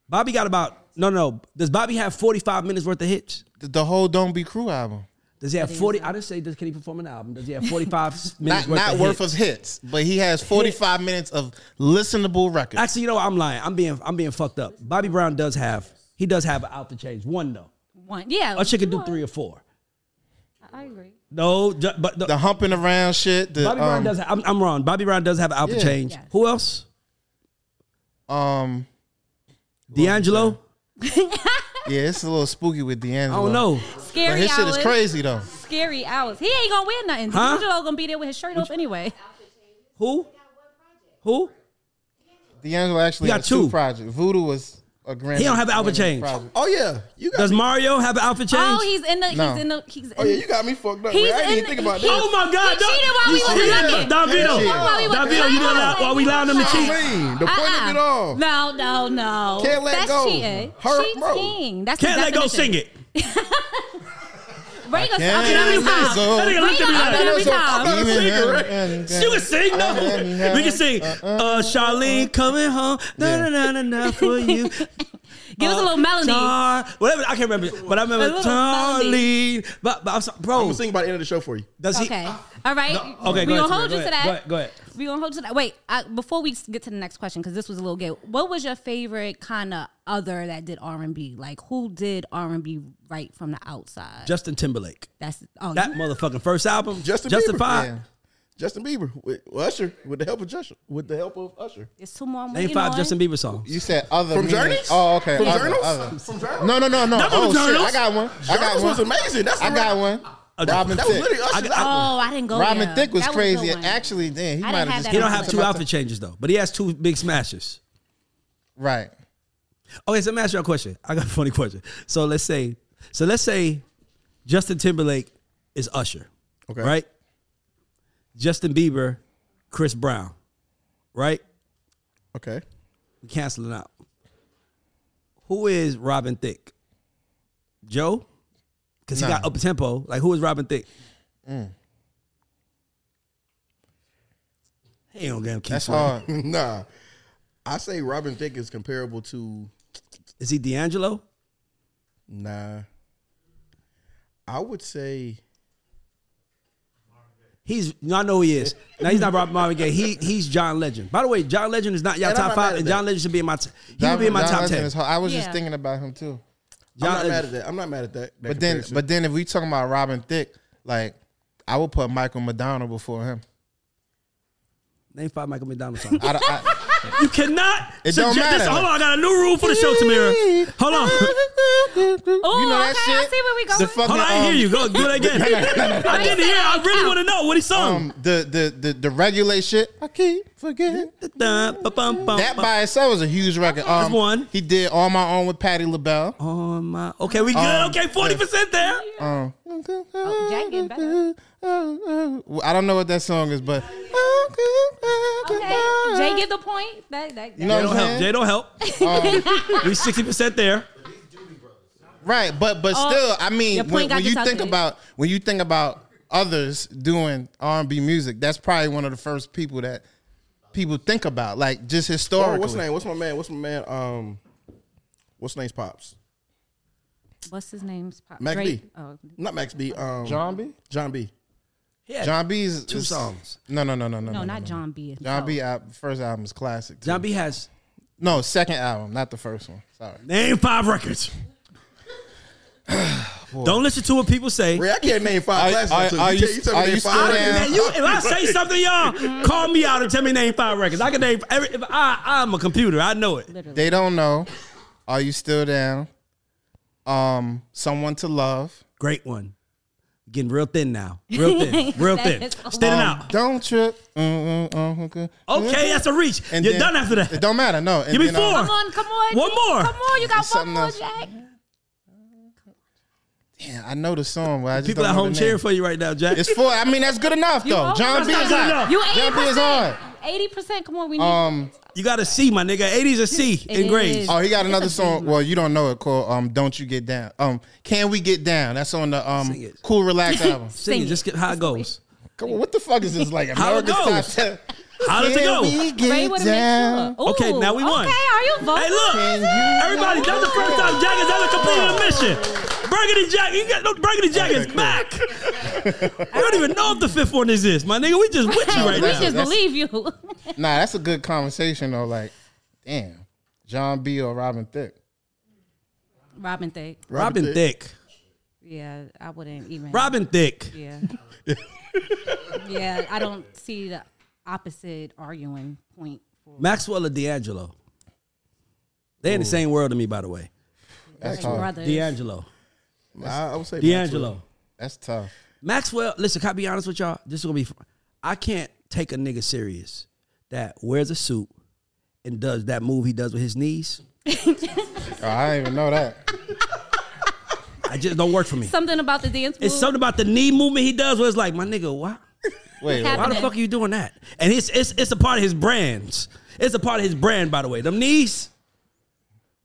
Bobby got about no, no. Does Bobby have forty five minutes worth of hits? The, the whole Don't Be Cruel album. Does he have forty? I didn't say does can he perform an album? Does he have forty five minutes Not worth not of worth hits? of hits, but he has 45 minutes of listenable records. Actually, you know what? I'm lying. I'm being I'm being fucked up. Bobby Brown does have he does have an outfit change. One though. One. Yeah. Usher could do one. three or four. I agree. No, ju- but the, the humping around shit. The, Bobby Brown um, does. Have, I'm, I'm wrong. Bobby Brown does have an outfit Yeah. change. Yes. Who else? Um, D'Angelo. yeah, it's a little spooky with I D'Angelo. don't know. Scary But his shit hours. is crazy though. Scary hours. He ain't gonna wear nothing. Huh? D'Angelo gonna be there with his shirt off anyway. Who? Who? D'Angelo actually He got has two two. projects. Voodoo was a grand. He don't have an outfit change. Oh yeah, you got. Does me. Mario have an outfit change? Oh, he's in the. No. He's in the. He's oh, in, Oh yeah, you got me fucked up. He's man. I didn't even think about he- that. Oh my God! He cheated while we He wasn't cheated. looking. Davino, He cheated while we wasn't Davino, you looking. know while we allowed him to cheat. Clean. The point of it Uh-uh. all. No, no, no. Can't let That's go. cheating. Her- bro. cheating. That's Can't let go. Sing it. Ray gonna Can't stop it every time. go. That nigga Ray looked at me gonna like- stop it every I'm time. not a singer, right? She can sing no. We can sing. Uh, Charlene coming home. Na na na na na for you. Give us a little melody. Char- whatever I can't remember, but I remember little. Charlie. But, but I'm sorry, I'm bro. gonna sing by the end of the show for you. Does he? Okay. Ah. All right. Okay, we go gonna ahead, hold go you to ahead, that. go ahead, go ahead. We gonna hold you to that. Wait, I, before we get to the next question, because this was a little gay. What was your favorite kind of other that did R and B? Like who did R and B right from the outside? Justin Timberlake. That's oh That you- motherfucking first album, Justin Justified. Yeah. Justin Bieber with Usher with the help of Usher with the help of Usher. It's two more. I'm Name five on. Justin Bieber songs. You said other From meaning- Journeys? Oh, okay. From other, Journals? other. From Journals? No, no, no, no. That was Oh shit, I got one. I got one. was amazing. That's I the got one. Uh, Robin That was Thicke. literally Usher's I- I- album. Oh, I didn't go Robin there. Thicke was That a crazy. and actually, damn, he I might have have just. He don't have two outfit changes though, but he has two big smashes. Right. Okay, so let me ask you a question. I got a funny question. So let's say, so let's say Justin Timberlake is Usher, Okay. right? Justin Bieber, Chris Brown, right? Okay. We cancel it out. Who is Robin Thicke? Joe? Because he Nah. got up tempo. Like who is Robin Thicke? Mm. He ain't gonna keep That's hard. nah. I say Robin Thicke is comparable to Is he D'Angelo? nah. I would say He's I know who he is. Now he's not Robert Marvin Gaye. He he's John Legend. By the way, John Legend is not y'all And top five, and. John Legend should be in my. T- he would be in my John top Legend ten. is. I was just thinking about him too. I'm not John- mad at that. I'm not mad at that. that But then, but then, if we talking about Robin Thicke, like I would put Michael McDonald before him. Name five Michael McDonald songs. I, I, you cannot. It don't suggest this- matter. Hold on, I got a new rule for the show, Tamira. Hold on. Oh, you know that okay, shit. I see where we going. The fucking, Hold on, I didn't hear um, you. Go do it again. I didn't hear. I really want to know what he sung. Um, the the the the regulate shit. I keep forgetting. Dun, ba, bum, bum, That bum. by itself was a huge record. Um, That's one. He did On My Own with Patti LaBelle. Oh my. Okay, we good. Um, okay, forty percent there. Um, Oh, Jack getting better. I don't know what that song is, but Okay, Jay get the point. That, that, You know Jay don't help. saying? Jay don't help. we sixty percent there. Right, but but Oh, still, I mean, when, when you think about when you think about others doing R and B music, that's probably one of the first people that people think about, like just Oh, historically. what's his name? What's my man? What's my man? Um, what's his name's pops? What's his name? pops? Mac Drake. B. Oh, Not Max B. Um, Jon B. Jon B. Yeah. Jon B's two is- songs. No, no, no, no, no, no, no, not no. Jon B. Jon B. himself. Al- first album is classic. Too. Jon B has No, second album, not the first one. Sorry. name five records. Don't listen to what people say. Ray, I can't name five Are- classes. are- are you, you- tell- you tell are me name five. still records. down? You, if I say something, y'all call me out and tell me name five records. I can name every. If I, I'm a computer. I know it. Literally. They don't know. Are you still down? Um, someone to love. Great one. Getting real thin now. Real thin. Real thin. Standing Um, out. Don't trip. Mm, mm, mm, okay. Okay, that's a reach. And You're then- done after that. It don't matter. No. And Give me then, um, four. Come on, come on. One more. Come on, you got one more, else. Jack. Damn, I know the song, but I just People don't at home cheering for you right now, Jack. It's four. I mean, that's good enough though. Jon B is good hard. enough. You Jon B is hard. Eighty percent. Come on, we need. Um. You got a C, my nigga. 80's a C in It grades. Oh, he got another a song. Well, you don't know it called um "Don't You Get Down." Um, "Can We Get Down"? That's on the um Cool Relax album. Sing Sing it. it. Just get how it goes. Come on, what the fuck is this like? How it goes? How does it go? we Ray get would down? sure. Okay, now we won. Okay, are you voting? Hey, look, everybody, that's the first time Jack has ever completed a mission. Burgundy Jack, you got no Burgundy Jack is back. I don't even know if the fifth one is this, my nigga. We just with you right now. we now. just That's- believe you. Nah, that's a good conversation though. Like, damn, Jon B or Robin Thicke. Robin Thicke. Robin Thicke. Yeah, I wouldn't even. Robin Thicke. Yeah. yeah, I don't see the opposite arguing point for Maxwell or D'Angelo. They in the same world to me, by the way. That's like tough. brothers. D'Angelo. I, I would say D'Angelo. That's tough. Maxwell, listen, can I be honest with y'all? This is gonna be. I can't take a nigga serious that wears a suit and does that move he does with his knees. Oh, I didn't even know that. I just don't work for me. Something about the dance move. It's something about the knee movement he does where it's like, my nigga, why? Wait, happened? Why the fuck are you doing that? And it's it's it's a part of his brands. It's a part of his brand, by the way. Them knees,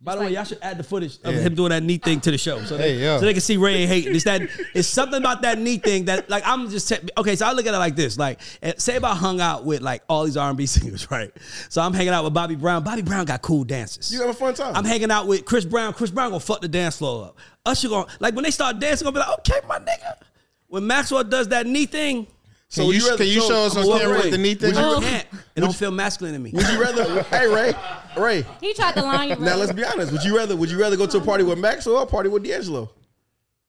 By the way, y'all should add the footage of Yeah. him doing that knee thing to the show, so they, Hey, so they can see Ray ain't hating. It's that it's something about that knee thing that like I'm just te- okay. So I look at it like this: like say if I hung out with like all these R&B singers, right? So I'm hanging out with Bobby Brown. Bobby Brown got cool dances. You have a fun time. I'm hanging out with Chris Brown. Chris Brown gonna fuck the dance floor up. Usher gonna like when they start dancing, gonna be like, okay, my nigga. When Maxwell does that knee thing, Can you, you rather- can you so- show us on Wait, camera wait, what the knee thing? I is? Oh. can't. It don't feel masculine to me. Would you rather? hey Ray, Ray. He tried to line you. Now let's be honest. Would you rather? Would you rather go to a party with Max or a party with D'Angelo?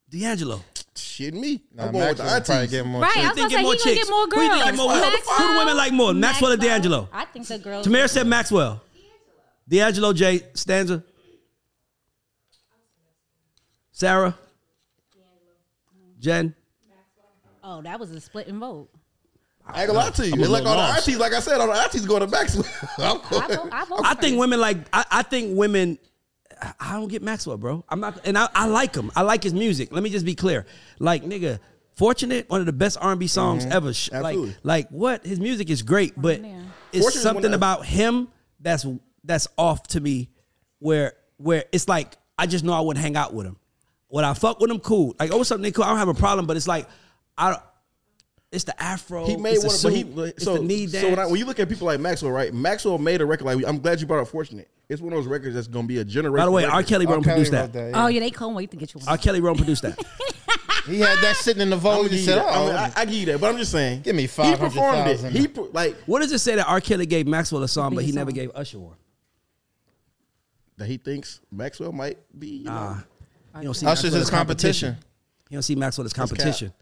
D'Angelo. Shit, me. Nah, I'm going with the Maxwell aunties. get more. Right, chicks. I was gonna say get more he gonna chicks? get more Who you think girls. get more- who the Maxwell, women like more, Maxwell or D'Angelo? I think the girls. Tamara said Maxwell. D'Angelo J. Stanza. Sarah. Jen. Oh, that was a split and vote. I ain't gonna lie to you. I'm And like little all the lost. aunties, like I said, all the aunties going to Maxwell. I'm I going. vote, I, vote I think women like I, I think women I- I don't get Maxwell, bro. I'm not and I, I like him. I like his music. Let me just be clear. Like nigga, Fortunate, one of the best R&B songs mm-hmm. ever. Sh- Like Absolutely. like what? His music is great, but there. it's Fortunate something of- about him that's that's off to me where where it's like I just know I wouldn't hang out with him. When I fuck with him, cool. Like oh something cool, I don't have a problem, but it's like I don't it's the afro. He made it's the one, but he so the knee so when, I, when you look at people like Maxwell, right? Maxwell made a record like I'm glad you brought up Fortunate. It's one of those records that's gonna be a generation. By the way, R. Kelly R. wrote produced wrote that. that, Oh yeah, they can't wait to get you one. R. Kelly wrote produced that. He had that sitting in the I'm vote. gonna He said, that. I, "Oh, mean, I, I give you that, but I'm just saying. Give me five. He performed it. He pro- like What does it say that R. Kelly gave Maxwell a song, but he Biggest never song. gave Usher one? that he thinks Maxwell might be. You ah. know, You don't see Usher's Maxwell his as competition." You don't see Maxwell as competition.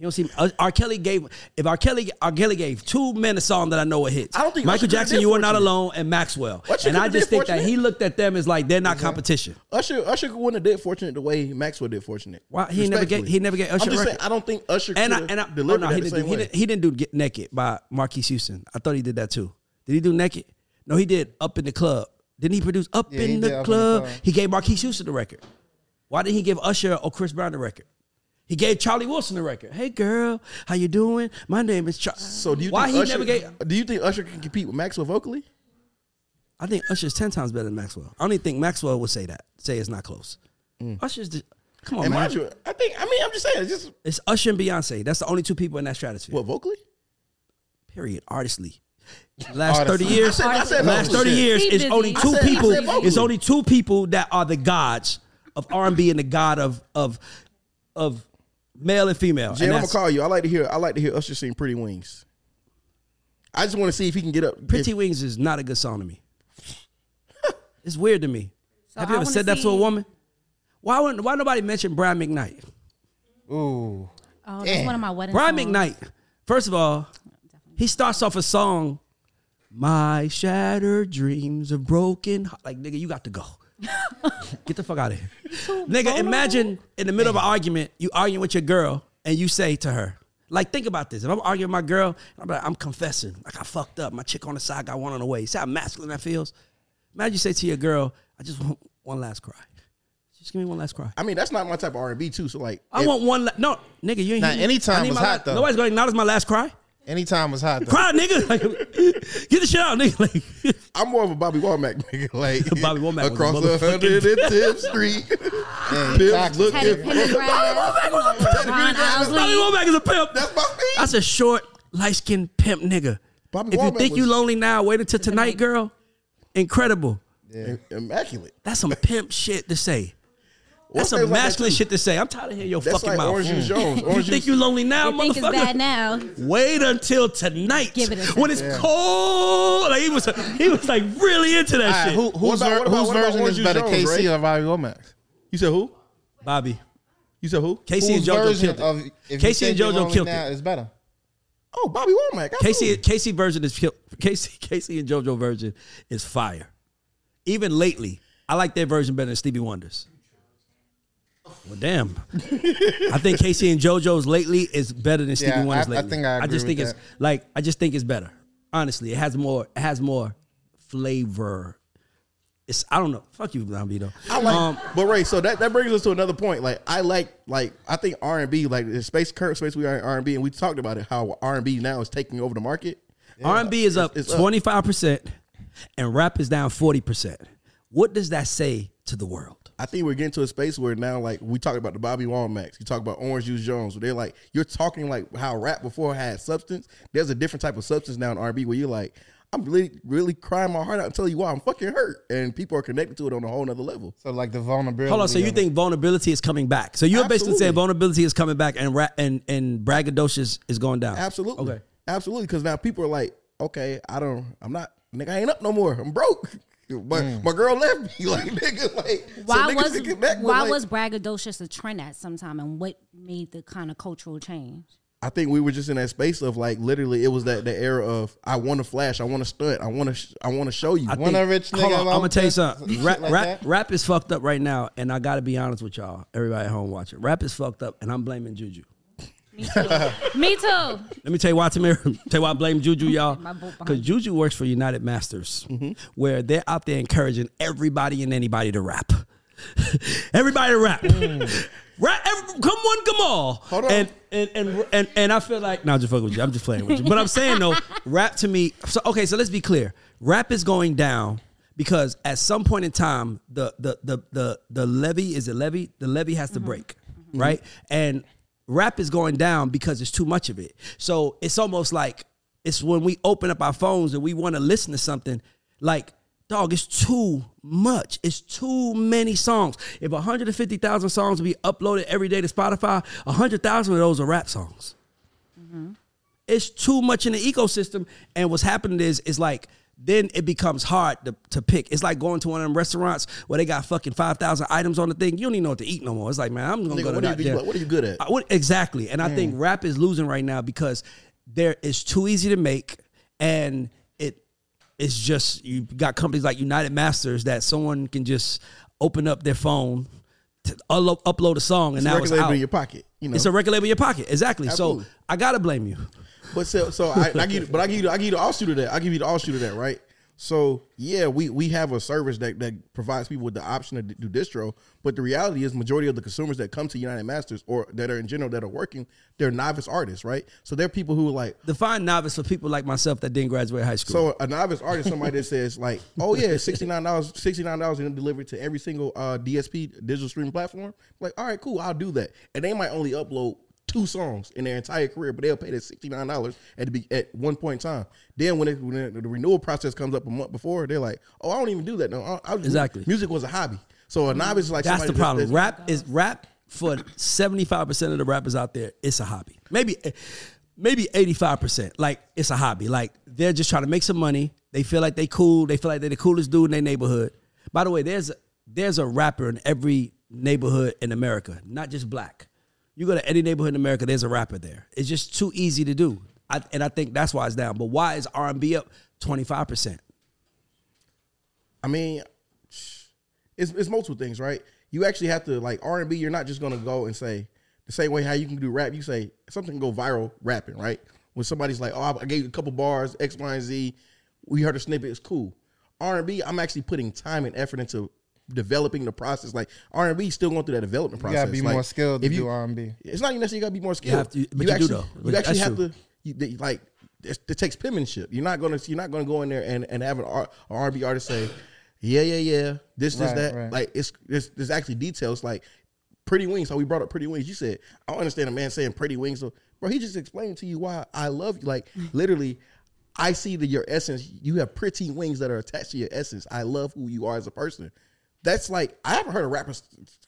You don't see uh, R. Kelly gave if R. Kelly R. Kelly gave two men a song that I know are hits. I don't think Michael Usher Jackson, You Are Not Alone, and Maxwell. Usher and I just think that he looked at them as like they're not competition. Usher Usher wouldn't have did Fortunate the way Maxwell did Fortunate. Why he never gave Respectfully. he never gave Usher I'm just saying I don't think Usher and I and I oh, no, he didn't do he didn't, he didn't do Get Naked by Marques Houston. I thought he did that too. Did he do Naked? No, he did Up in the Club. Didn't he produce Up, Yeah, in, did the Up in the club? Club. He gave Marques Houston the record. Why didn't he give Usher or Chris Brown the record? He gave Charlie Wilson the record. Hey girl, how you doing? My name is Charlie. So do you Why think he Usher, never gave? Do you think Usher can compete with Maxwell vocally? I think Usher's ten times better than Maxwell. I don't even think Maxwell would say that. Say it's not close. Mm. Usher's the, come on, And man. you, I think I mean I'm just saying it's just It's Usher and Beyonce. That's the only two people in that stratosphere. what vocally. Period. Artistly. Last thirty years. I said- I said last vocal thirty shit. years He is only two said- people. It's only two people that are the gods of R and B and the god of of of male and female. Jay, and I'm gonna call you. I like to hear. I like to hear Usher sing "Pretty Wings." I just want to see if he can get up. Pretty if- Wings is not a good song to me. it's weird to me. So Have you I ever said that to a woman? Why wouldn't, why nobody mention Brian McKnight? Ooh. Oh, that's one of my wedding Brian songs. McKnight. First of all, he starts off a song, "My shattered dreams of broken." heart." Like nigga, you got to go. Get the fuck out of here, nigga. Imagine in the middle of an argument, you arguing with your girl, and you say to her, like, think about this. If I'm arguing with my girl, I'm like, I'm confessing, like I fucked up. My chick on the side got one on the way. See how masculine that feels. Imagine you say to your girl, I just want one last cry. Just give me one last cry. I mean, that's not my type of R&B too. So like, I if- want one. La- no, nigga, you ain't. Now, hear anytime I need was my hot, la- though. Nobody's going to acknowledge my last cry. Anytime was hot though. Cry, nigga. Like, get the shit out, nigga. Like, I'm more of a Bobby Womack nigga. Like Bobby Womack across the 110th Street. Yeah, Pimps toxic. looking Teddy for- Pendergrass, Ron Bobby Womack is a pimp. That's my speed. That's a short, light skinned pimp nigga. Bobby if you Womack think you lonely now, wait until tonight, girl. Incredible. Yeah. Immaculate. That's some pimp shit to say. That's some What's like that masculine shit to say. I'm tired of hearing your That's fucking like mouth. Orange Juice mm. Jones. If you think Juice. you lonely now, You think it's bad now? Wait until tonight. Give it a when it's cold. Like he was, he was like really into that All right, shit. who, What whose, about- ver- about- whose version is better, Jones, K-Ci right? or Bobby Womack? You said who? Bobby, You said who? K-Ci and JoJo version killed it. of if you K-Ci think and JoJo killed now it. is better? Oh, Bobby Womack. K-Ci, absolutely. K-Ci version is kill- K-Ci, K-Ci and JoJo version is fire. Even lately, I like their version better than Stevie Wonder's. Well, damn. I think K-Ci and JoJo's lately is better than Stevie Yeah, Wonder's I- I lately. think I agree just think it's that. like I just think it's better. Honestly, it has more. It has more flavor. It's I don't know. Fuck you, Lambito. I like, Um, but Ray. So that, that brings us to another point. Like I like, like I think R and B, like the space current space we are in R and B, and we talked about it how R and B now is taking over the market. R and B is up. twenty five percent, and rap is down forty percent. What does that say to the world. I think we're getting to a space where now, like we talk about the Bobby Womack, you talk about Orange Juice Jones, where they're like, you're talking like how rap before had substance. There's a different type of substance now in R&B where you're like, I'm really, really crying my heart out and tell you why I'm fucking hurt, and people are connected to it on a whole nother level. So like the vulnerability. Hold on. So you of- think vulnerability is coming back? So you're basically saying vulnerability is coming back and ra- and and braggadocious is going down. Absolutely, Okay. absolutely, because now people are like, okay, I don't, I'm not, nigga, I ain't up no more, I'm broke. But Mm. my girl left me, like nigga, like Why niggas was can connect, why like, was braggadocious a trend at some time, and what made the kind of cultural change? I think we were just in that space of like literally, it was that the era of I want to flash, I want to stunt, I want to, sh- I want to show you. I When think- a rich hold nigga on, I'm gonna tell you something. Rap, like rap, rap is fucked up right now, and I gotta be honest with y'all, everybody at home watching. Rap is fucked up, and I'm blaming Juju. Me too. Me too. Let me tell you why, Tamir. tell you why I blame Juju, y'all. My boat behind Because Juju works for United Masters, mm-hmm. where they're out there encouraging everybody and anybody to rap. everybody to rap. Mm. Rap, every, come one, come all. Hold on. And, and and and and I feel like, no, I'm just fucking with you. I'm just playing with you. But I'm saying though, rap to me. So okay, so let's be clear. Rap is going down because at some point in time, the the the the the levy is a levy. The levy has to mm-hmm. break, right? Mm-hmm. And rap is going down because there's too much of it. So it's almost like it's when we open up our phones and we want to listen to something like dog it's too much. It's too many songs. If 150000 songs be uploaded every day to spotify 100000 of those are rap songs. Mm-hmm. It's too much in the ecosystem and what's happening is is like then it becomes hard to, to pick. It's like going to one of them restaurants where they got fucking five thousand items on the thing. You don't even know what to eat no more. It's like, man, I'm gonna Nigga, go to what, are you, goddamn- what are you good at? Uh, I would- exactly. And I hmm. think rap is losing right now because there is too easy to make and it it's just you got companies like United Masters that someone can just open up their phone, to upload, upload a song, and It's now record it's label out. in your pocket. You know, It's a record label in your pocket. Exactly. Absolutely. So I gotta blame you. But so, so I, I give, but I give you, I give you the offshoot of that. I give you the offshoot of that, right? So yeah, we we have a service that that provides people with the option to do distro. But the reality is, majority of the consumers that come to United Masters or that are in general that are working, they're novice artists, right? So they're people who are like, Define novice for people like myself that didn't graduate high school. so a novice artist, somebody that says like, oh yeah, sixty nine dollars, sixty nine dollars, and delivered to every single uh, DSP digital streaming platform. Like, all right, cool, I'll do that. And they might only upload two songs in their entire career, but they'll pay that sixty nine dollars at the be, at one point in time. Then when, it, when the renewal process comes up a month before, they're like, oh, I don't even do that. No, I, I just, Exactly. Music was a hobby. So a novice is like That's the problem. that's- Rap is rap for seventy five percent of the rappers out there. It's a hobby. Maybe maybe eighty five percent. Like it's a hobby. Like they're just trying to make some money. They feel like they cool. They feel like they're the coolest dude in their neighborhood. By the way, there's there's a rapper in every neighborhood in America, not just black. You go to any neighborhood in America, there's a rapper there. It's just too easy to do, I, and I think that's why it's down. But why is R and B up twenty five percent? I mean, it's it's multiple things, right? You actually have to like R and B. You're not just gonna go and say the same way how you can do rap. You say something can go viral rapping, right? When somebody's like, "Oh, I gave you a couple bars, X, Y, and Z," we heard a snippet. It's cool. R and B. I'm actually putting time and effort into developing the process. Like R and B, still going through that development process. You process. gotta be Like, more skilled to if you- do R&B. It's not necessarily you gotta be more skilled. have to- but you do, actually, though. You actually That's have true. to. You, they- like it, it takes penmanship. You're not gonna you're not gonna go in there and, and have an R, a R&B artist say, yeah, yeah, yeah, this, this, Right, that. right. Like it's there's, there's actually details. Like Pretty Wings. How we brought up Pretty Wings. You said I don't understand a man saying Pretty Wings. So, bro, he just explained to you why I love you. Like literally. I see that your essence, you have pretty wings that are attached to your essence. I love who you are as a person. That's like I haven't heard a rapper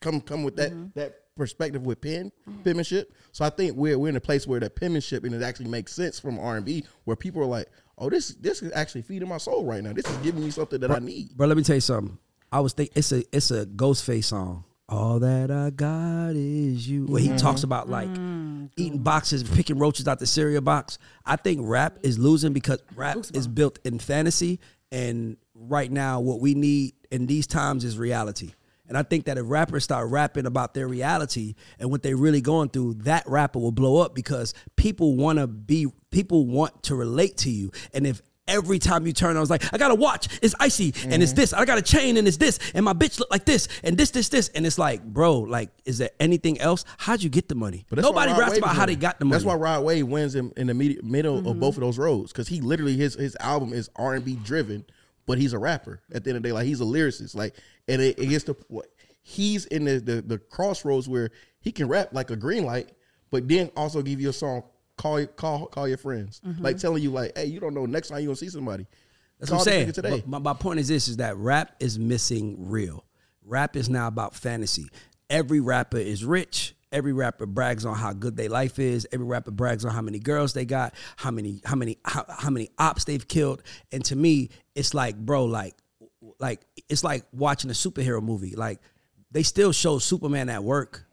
come come with that mm-hmm. that perspective with pen penmanship. So I think we're we're in a place where that penmanship and it actually makes sense from R and B, where people are like, oh, this this is actually feeding my soul right now. This is giving me something that I need. Bro, let me tell you something. I was think it's a it's a Ghostface song. All that I got is you. Where he mm-hmm. talks about like mm, eating boxes, picking roaches out the cereal box. I think rap is losing because rap is built in fantasy, and right now what we need in these times is reality. And I think that if rappers start rapping about their reality and what they're really going through, that rapper will blow up because people want to be, people want to relate to you. And if every time you turn, I was like, I got a watch, it's icy, and it's mm-hmm. this. I got a chain, and it's this, and my bitch look like this, and this, this, this, and it's like, bro, like, is there anything else? How'd you get the money? But Nobody raps about how they got the money. That's why Rod Wave wins in, in the middle of mm-hmm. both of those roads because he literally his his album is R and B driven, but he's a rapper. At the end of the day, like he's a lyricist. Like, and it, it gets to what he's in the, the the crossroads where he can rap like a green light, but then also give you a song. Call call call your friends, mm-hmm. like telling you like, hey, you don't know next time you gonna see somebody. That's Call what I'm saying. My, my point is this: is that rap is missing real. Rap is now about fantasy. Every rapper is rich. Every rapper brags on how good their life is. Every rapper brags on how many girls they got, how many, how many, how, how many ops they've killed. And to me, it's like, bro, like, like it's like watching a superhero movie. Like they still show Superman at work.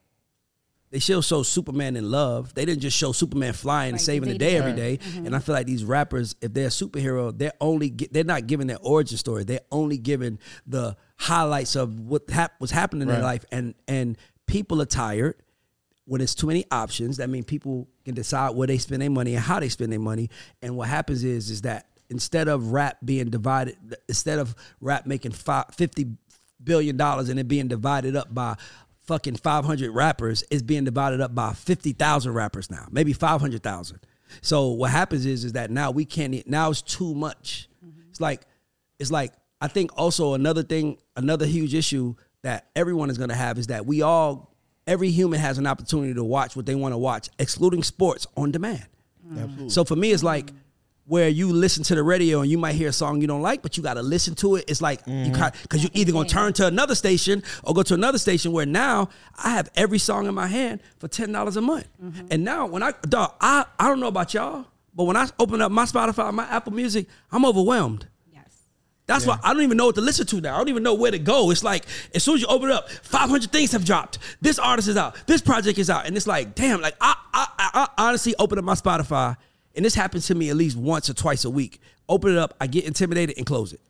They still show Superman in love. They didn't just show Superman flying and Right, saving the they day did. every day. Mm-hmm. And I feel like these rappers, if they're a superhero, they're only gi- they're not giving their origin story. They're only giving the highlights of what hap- was happening in their life. And and people are tired when it's too many options. That means people can decide where they spend their money and how they spend their money. And what happens is is that instead of rap being divided, instead of rap making five, 50 billion dollars and it being divided up by fucking 500 rappers, it's being divided up by 50,000 rappers now, maybe 500,000. So what happens is is that now we can't now it's too much. Mm-hmm. It's like it's like I think also another thing, another huge issue that everyone is going to have is that we all every human has an opportunity to watch what they want to watch, excluding sports on demand. So for me, it's like where you listen to the radio and you might hear a song you don't like, but you got to listen to it. It's like you mm-hmm. because you're either gonna turn to another station or go to another station where now I have every song in my hand for ten dollars a month. Mm-hmm. And now when I dog, I I don't know about y'all, but when I open up my Spotify, my Apple Music, I'm overwhelmed. Yes. That's why I don't even know what to listen to now. I don't even know where to go. It's like as soon as you open it up, 500 things have dropped. This artist is out. This project is out, and it's like, damn. Like I, I, I I honestly open up my Spotify, and this happens to me at least once or twice a week. Open it up, I get intimidated and close it.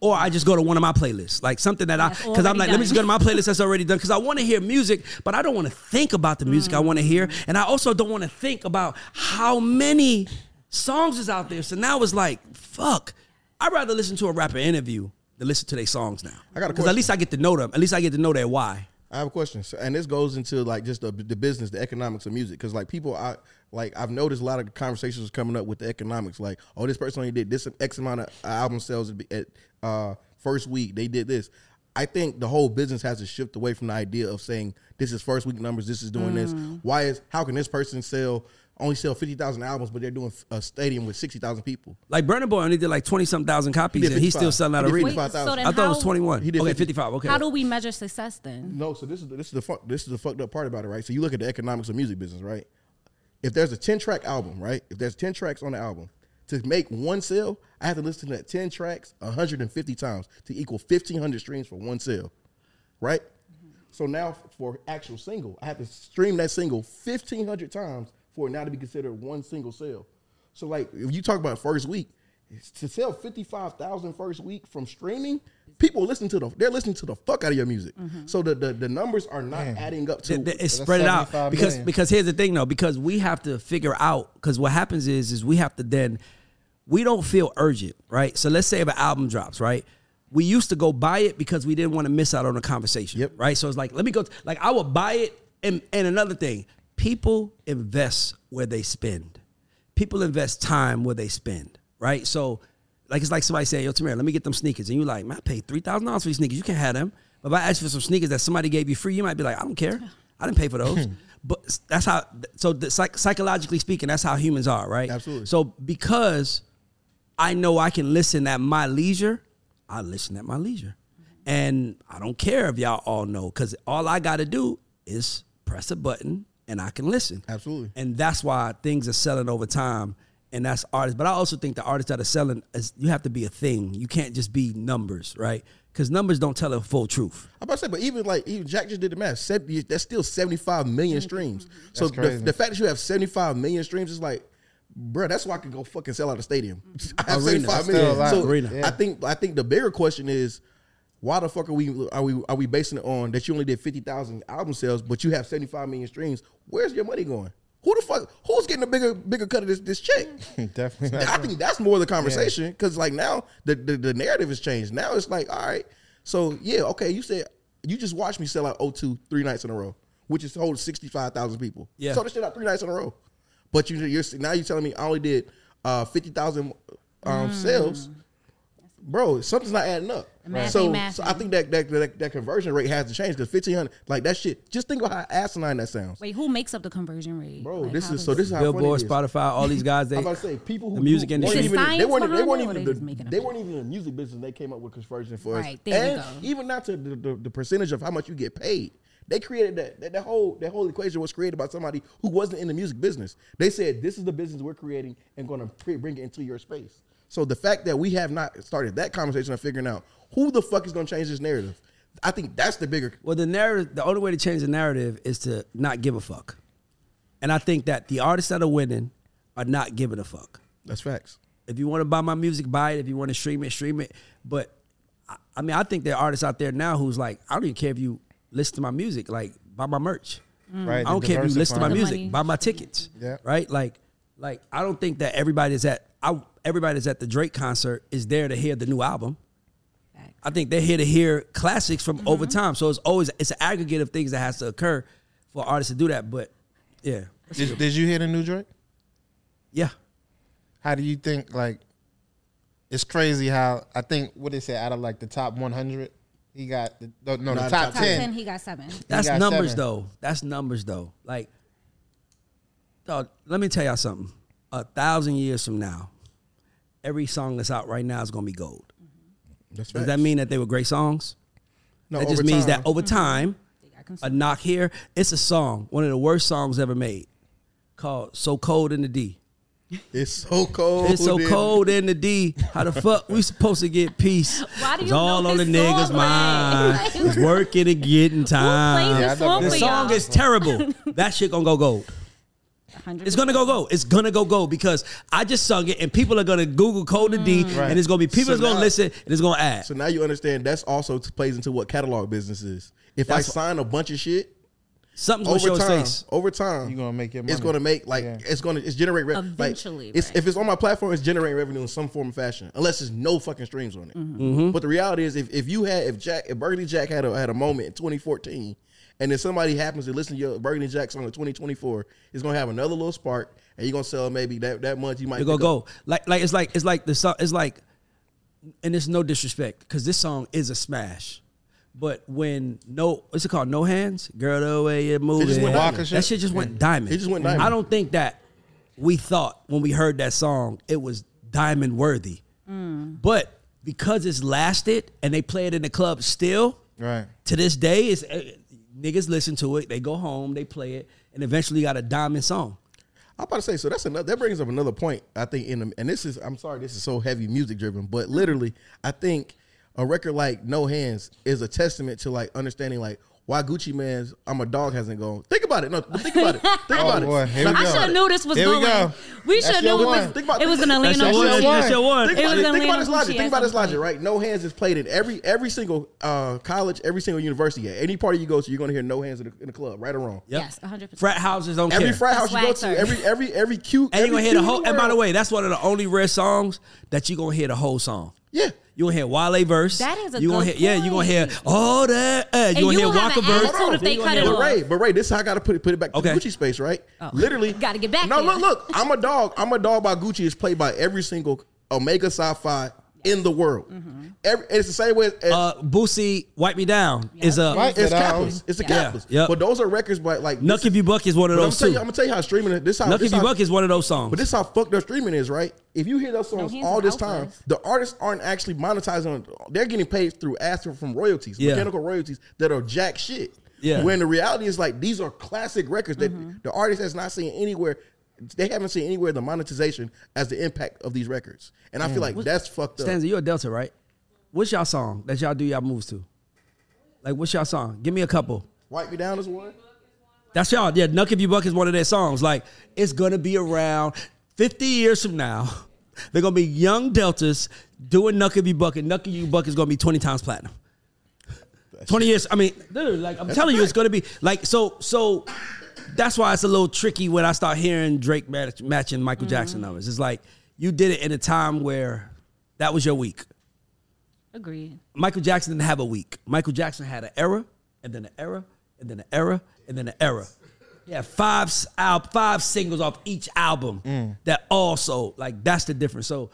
Or I just go to one of my playlists, like something that I, because I'm already like, let me just go to my playlist that's already done, because I want to hear music, but I don't want to think about the music I want to hear, mm. and I also don't want to think about how many songs is out there. So now it's like, fuck. I'd rather listen to a rapper interview than listen to their songs now. I got because at least I get to know them. At least I get to know their why. I have a question, so, and this goes into like just the, the business, the economics of music, because like people, I like I've noticed a lot of conversations coming up with the economics, like oh this person only did this X amount of album sales at- at uh, first week, they did this. I think the whole business has to shift away from the idea of saying this is first week numbers, this is doing this. Why is how can this person sell only sell fifty thousand albums, but they're doing a stadium with sixty thousand people? Like Burna Boy only did like twenty something thousand copies, did and he's still selling out He did arenas. 55. 55,000. so then I thought it was twenty one. He did okay, 50. fifty five. Okay. How do we measure success then? No, so this is the, this is the fuck, this is the fucked up part about it, right? So you look at the economics of music business, right? If there's a ten track album, right? If there's ten tracks on the album, to make one sale, I have to listen to that ten tracks 150 times to equal 1500 streams for one sale, right? Mm-hmm. So now for actual single, I have to stream that single 1500 times for it now to be considered one single sale. So like if you talk about first week, to sell 55,000 first week from streaming, people listen to the they're listening to the fuck out of your music. Mm-hmm. So the, the the numbers are not adding up to Th- th- it's spread it out 75 because million. because here's the thing though because we have to figure out because what happens is is we have to then we don't feel urgent right so let's say if an album drops right we used to go buy it because we didn't want to miss out on a conversation Yep. right so it's like let me go like I would buy it and and another thing people invest where they spend people invest time where they spend right so like it's like somebody saying, "Yo, Tamara, let me get them sneakers," and you're like, "Man, I paid three thousand dollars for these sneakers. You can't have them." But if I ask for some sneakers that somebody gave you free, you might be like, "I don't care. I didn't pay for those." but that's how. So the, psych, psychologically speaking, that's how humans are, right? Absolutely. So because I know I can listen at my leisure, I listen at my leisure, and I don't care if y'all all know because all I got to do is press a button and I can listen. Absolutely. And that's why things are selling over time. And that's artists. But I also think the artists that are selling is you have to be a thing. You can't just be numbers, right? Because numbers don't tell the full truth. I'm about to say, but even like even Jack just did the math. 70, that's still 75 million mm-hmm. streams. So the, crazy. the fact that you have 75 million streams is like, bro, that's why I can go fucking sell out a stadium. I have Arena. 75 That's million. still a lot. So Arena. I think I think the bigger question is, why the fuck are we are we are we basing it on that you only did 50,000 album sales, but you have 75 million streams? Where's your money going? Who the fuck? Who's getting a bigger bigger cut of this this check? Definitely. I think that's more of the conversation because like now the, the the narrative has changed. Now it's like, all right, so yeah, okay, you said you just watched me sell out O2 three nights in a row, which is holding sixty five thousand people. Yeah. so this shit out three nights in a row. But you you're now you're telling me I only did uh, fifty thousand um, sales. bro, something's not adding up. Math So, so I think that that, that that conversion rate has to change because fifteen hundred, like that shit. Just think about how asinine that sounds, Wait, who makes up the conversion rate? bro. Like, this is so. This is how Billboard, it is. Spotify, all these guys. They I'm about to say people who the music industry. weren't even, they science weren't, they behind weren't it, or even they the, just making up they weren't even in the music business. They came up with conversion for us, Right, there you and go. even not to the, the, the percentage of how much you get paid. They created that, that that whole that whole equation was created by somebody who wasn't in the music business. They said this is the business we're creating and going to bring it into your space. So the fact that we have not started that conversation of figuring out who the fuck is going to change this narrative, I think that's the bigger. Well, the narrative, the only way to change the narrative is to not give a fuck. And I think that the artists that are winning are not giving a fuck. That's facts. If you want to buy my music, buy it. If you want to stream it, stream it. But I- I mean, I think there are artists out there now who's like, I don't even care if you listen to my music, like buy my merch. Mm. Right. I don't care if you listen to my music, money. buy my tickets. Yeah. Right? Like, like I don't think that everybody is at I everybody that's at the Drake concert is there to hear the new album. Facts. I think they're here to hear classics from over mm-hmm. time. So it's always it's an aggregate of things that has to occur for artists to do that. But yeah, Did, did you hear the new Drake? yeah. How do you think like? It's crazy how I think what they say out of like the top 100, he got the, no, no the top, top Top 10. 10, he got seven. That's got numbers seven. though. That's numbers though. Like, dog, let me tell y'all something. A thousand years from now, every song that's out right now is gonna be gold. That's Does that mean that they were great songs? no, that just over means time. that over mm-hmm. time, They got a knock here. It's a song, one of the worst songs ever made, called "So Cold in the D." it's so cold. It's so in- cold in the D. How the fuck we supposed to get peace? Why do It's you all know on the this niggas' mind. like- It's working and getting time. plays Yeah, I this song that. The song is terrible. that shit gonna go gold. 100. It's gonna go go. It's gonna go go because I just sung it and people are gonna Google Code the D Mm. and it's gonna be people So that's gonna now- listen and it's gonna add. So now you understand that's also t- plays into what catalog business is. If I sign a bunch of shit Something's gonna show over time, face. over time, you're gonna make your It's gonna make like Yeah. it's gonna it's generate revenue. Eventually, Like, it's, right. if it's on my platform, it's generating revenue in some form of fashion, unless there's no fucking streams on it. Mm-hmm. But the reality is, if, if you had if Jack if Burgundy Jack had a had a moment in 2014, and if somebody happens to listen to your Burgundy Jack song in 2024, it's gonna have another little spark, and you're gonna sell maybe that that month you might It gonna pick up- go like like it's like it's like the song. It's like, and it's no disrespect because this song is a smash. But when no, what's it called? No hands, girl, the way you're moving. just went that shit? shit just went diamond. It just went diamond. I don't think that we thought when we heard that song it was diamond worthy. Mm. But because it's lasted and they play it in the club still, Right. to this day, is niggas listen to it, they go home, they play it, and eventually got a diamond song. I'm about to say, so that's another that brings up another point. I think in the, and this is I'm sorry, this is so heavy music driven, but literally, I think a record like No Hands is a testament to like understanding like why Gucci Mane's I'm a dog hasn't gone. Think about it. No, think about it. Think Oh, about boy. it. Here we Now, I should have it. knew this was Here we going. go. We should have your knew it was, it was gonna land That's on your one. That's your one. Think It about, it, think about land this logic. Think about this logic, right? No Hands is played in every every single uh, college, every single university. At any party you go to, you're gonna hear No Hands in the, in the club, right or wrong. Yep. Yes, 100. percent Frat houses don't Every care. Every frat house you go to, every every every cute. and you're gonna hear the whole. And by the way, way, that's one of the only rare songs that you're gonna hear the whole song. yeah. You gonna hear Wale verse. That is a you gonna good hear, Yeah, you gonna hear all that. Uh, you And gonna you hear Walker have Waka an verse. if they you cut gonna it hear- But off. Ray, but Ray, this is how I gotta put it put it back to Okay. Gucci space, right? Literally, Gotta get back No, there. look, look. I'm a dog. I'm a dog by Gucci is played by every single Omega Psi Phi in the world. Every, it's the same way as, as Uh, Boosie, wipe me down is a. Right. it's But, um. It's a Yeah. capless. Yeah. But those are records, but like Knuck this if you buck is one of but I'm those gonna tell you, too. I'm gonna tell you how streaming. This how. Knuck this if you buck is one of those songs. But this is how fucked up streaming is, right? If you hear those songs Hands all this time, the artists aren't actually monetizing. On, they're getting paid through asking from royalties, Yeah. mechanical royalties that are jack shit. Yeah. When the reality is like these are classic records that Mm-hmm. the artist has not seen anywhere. They haven't seen anywhere the monetization as the impact of these records, and I feel mm. like that's fucked up. Stanza, you're a Delta, right? What's y'all song that y'all do y'all moves to? Like, what's y'all song? Give me a couple. Wipe me down as one. That's y'all. Yeah, Knuck If You Buck is one of their songs. Like, it's gonna be around 50 years from now. They're gonna be young Deltas doing Knuck If You Buck, and Knuck If You Buck is gonna be 20 times platinum. 20 years. I mean, dude, like I'm telling you, it's gonna be like so. So that's why it's a little tricky when I start hearing Drake match, matching Michael mm-hmm. Jackson numbers. It's like you did it in a time where that was your week. Agreed. Michael Jackson didn't have a week. Michael Jackson had an era, and then an era, and then an era, and then an era. Yeah, had five al- five singles off each album mm. that also like that's the difference. So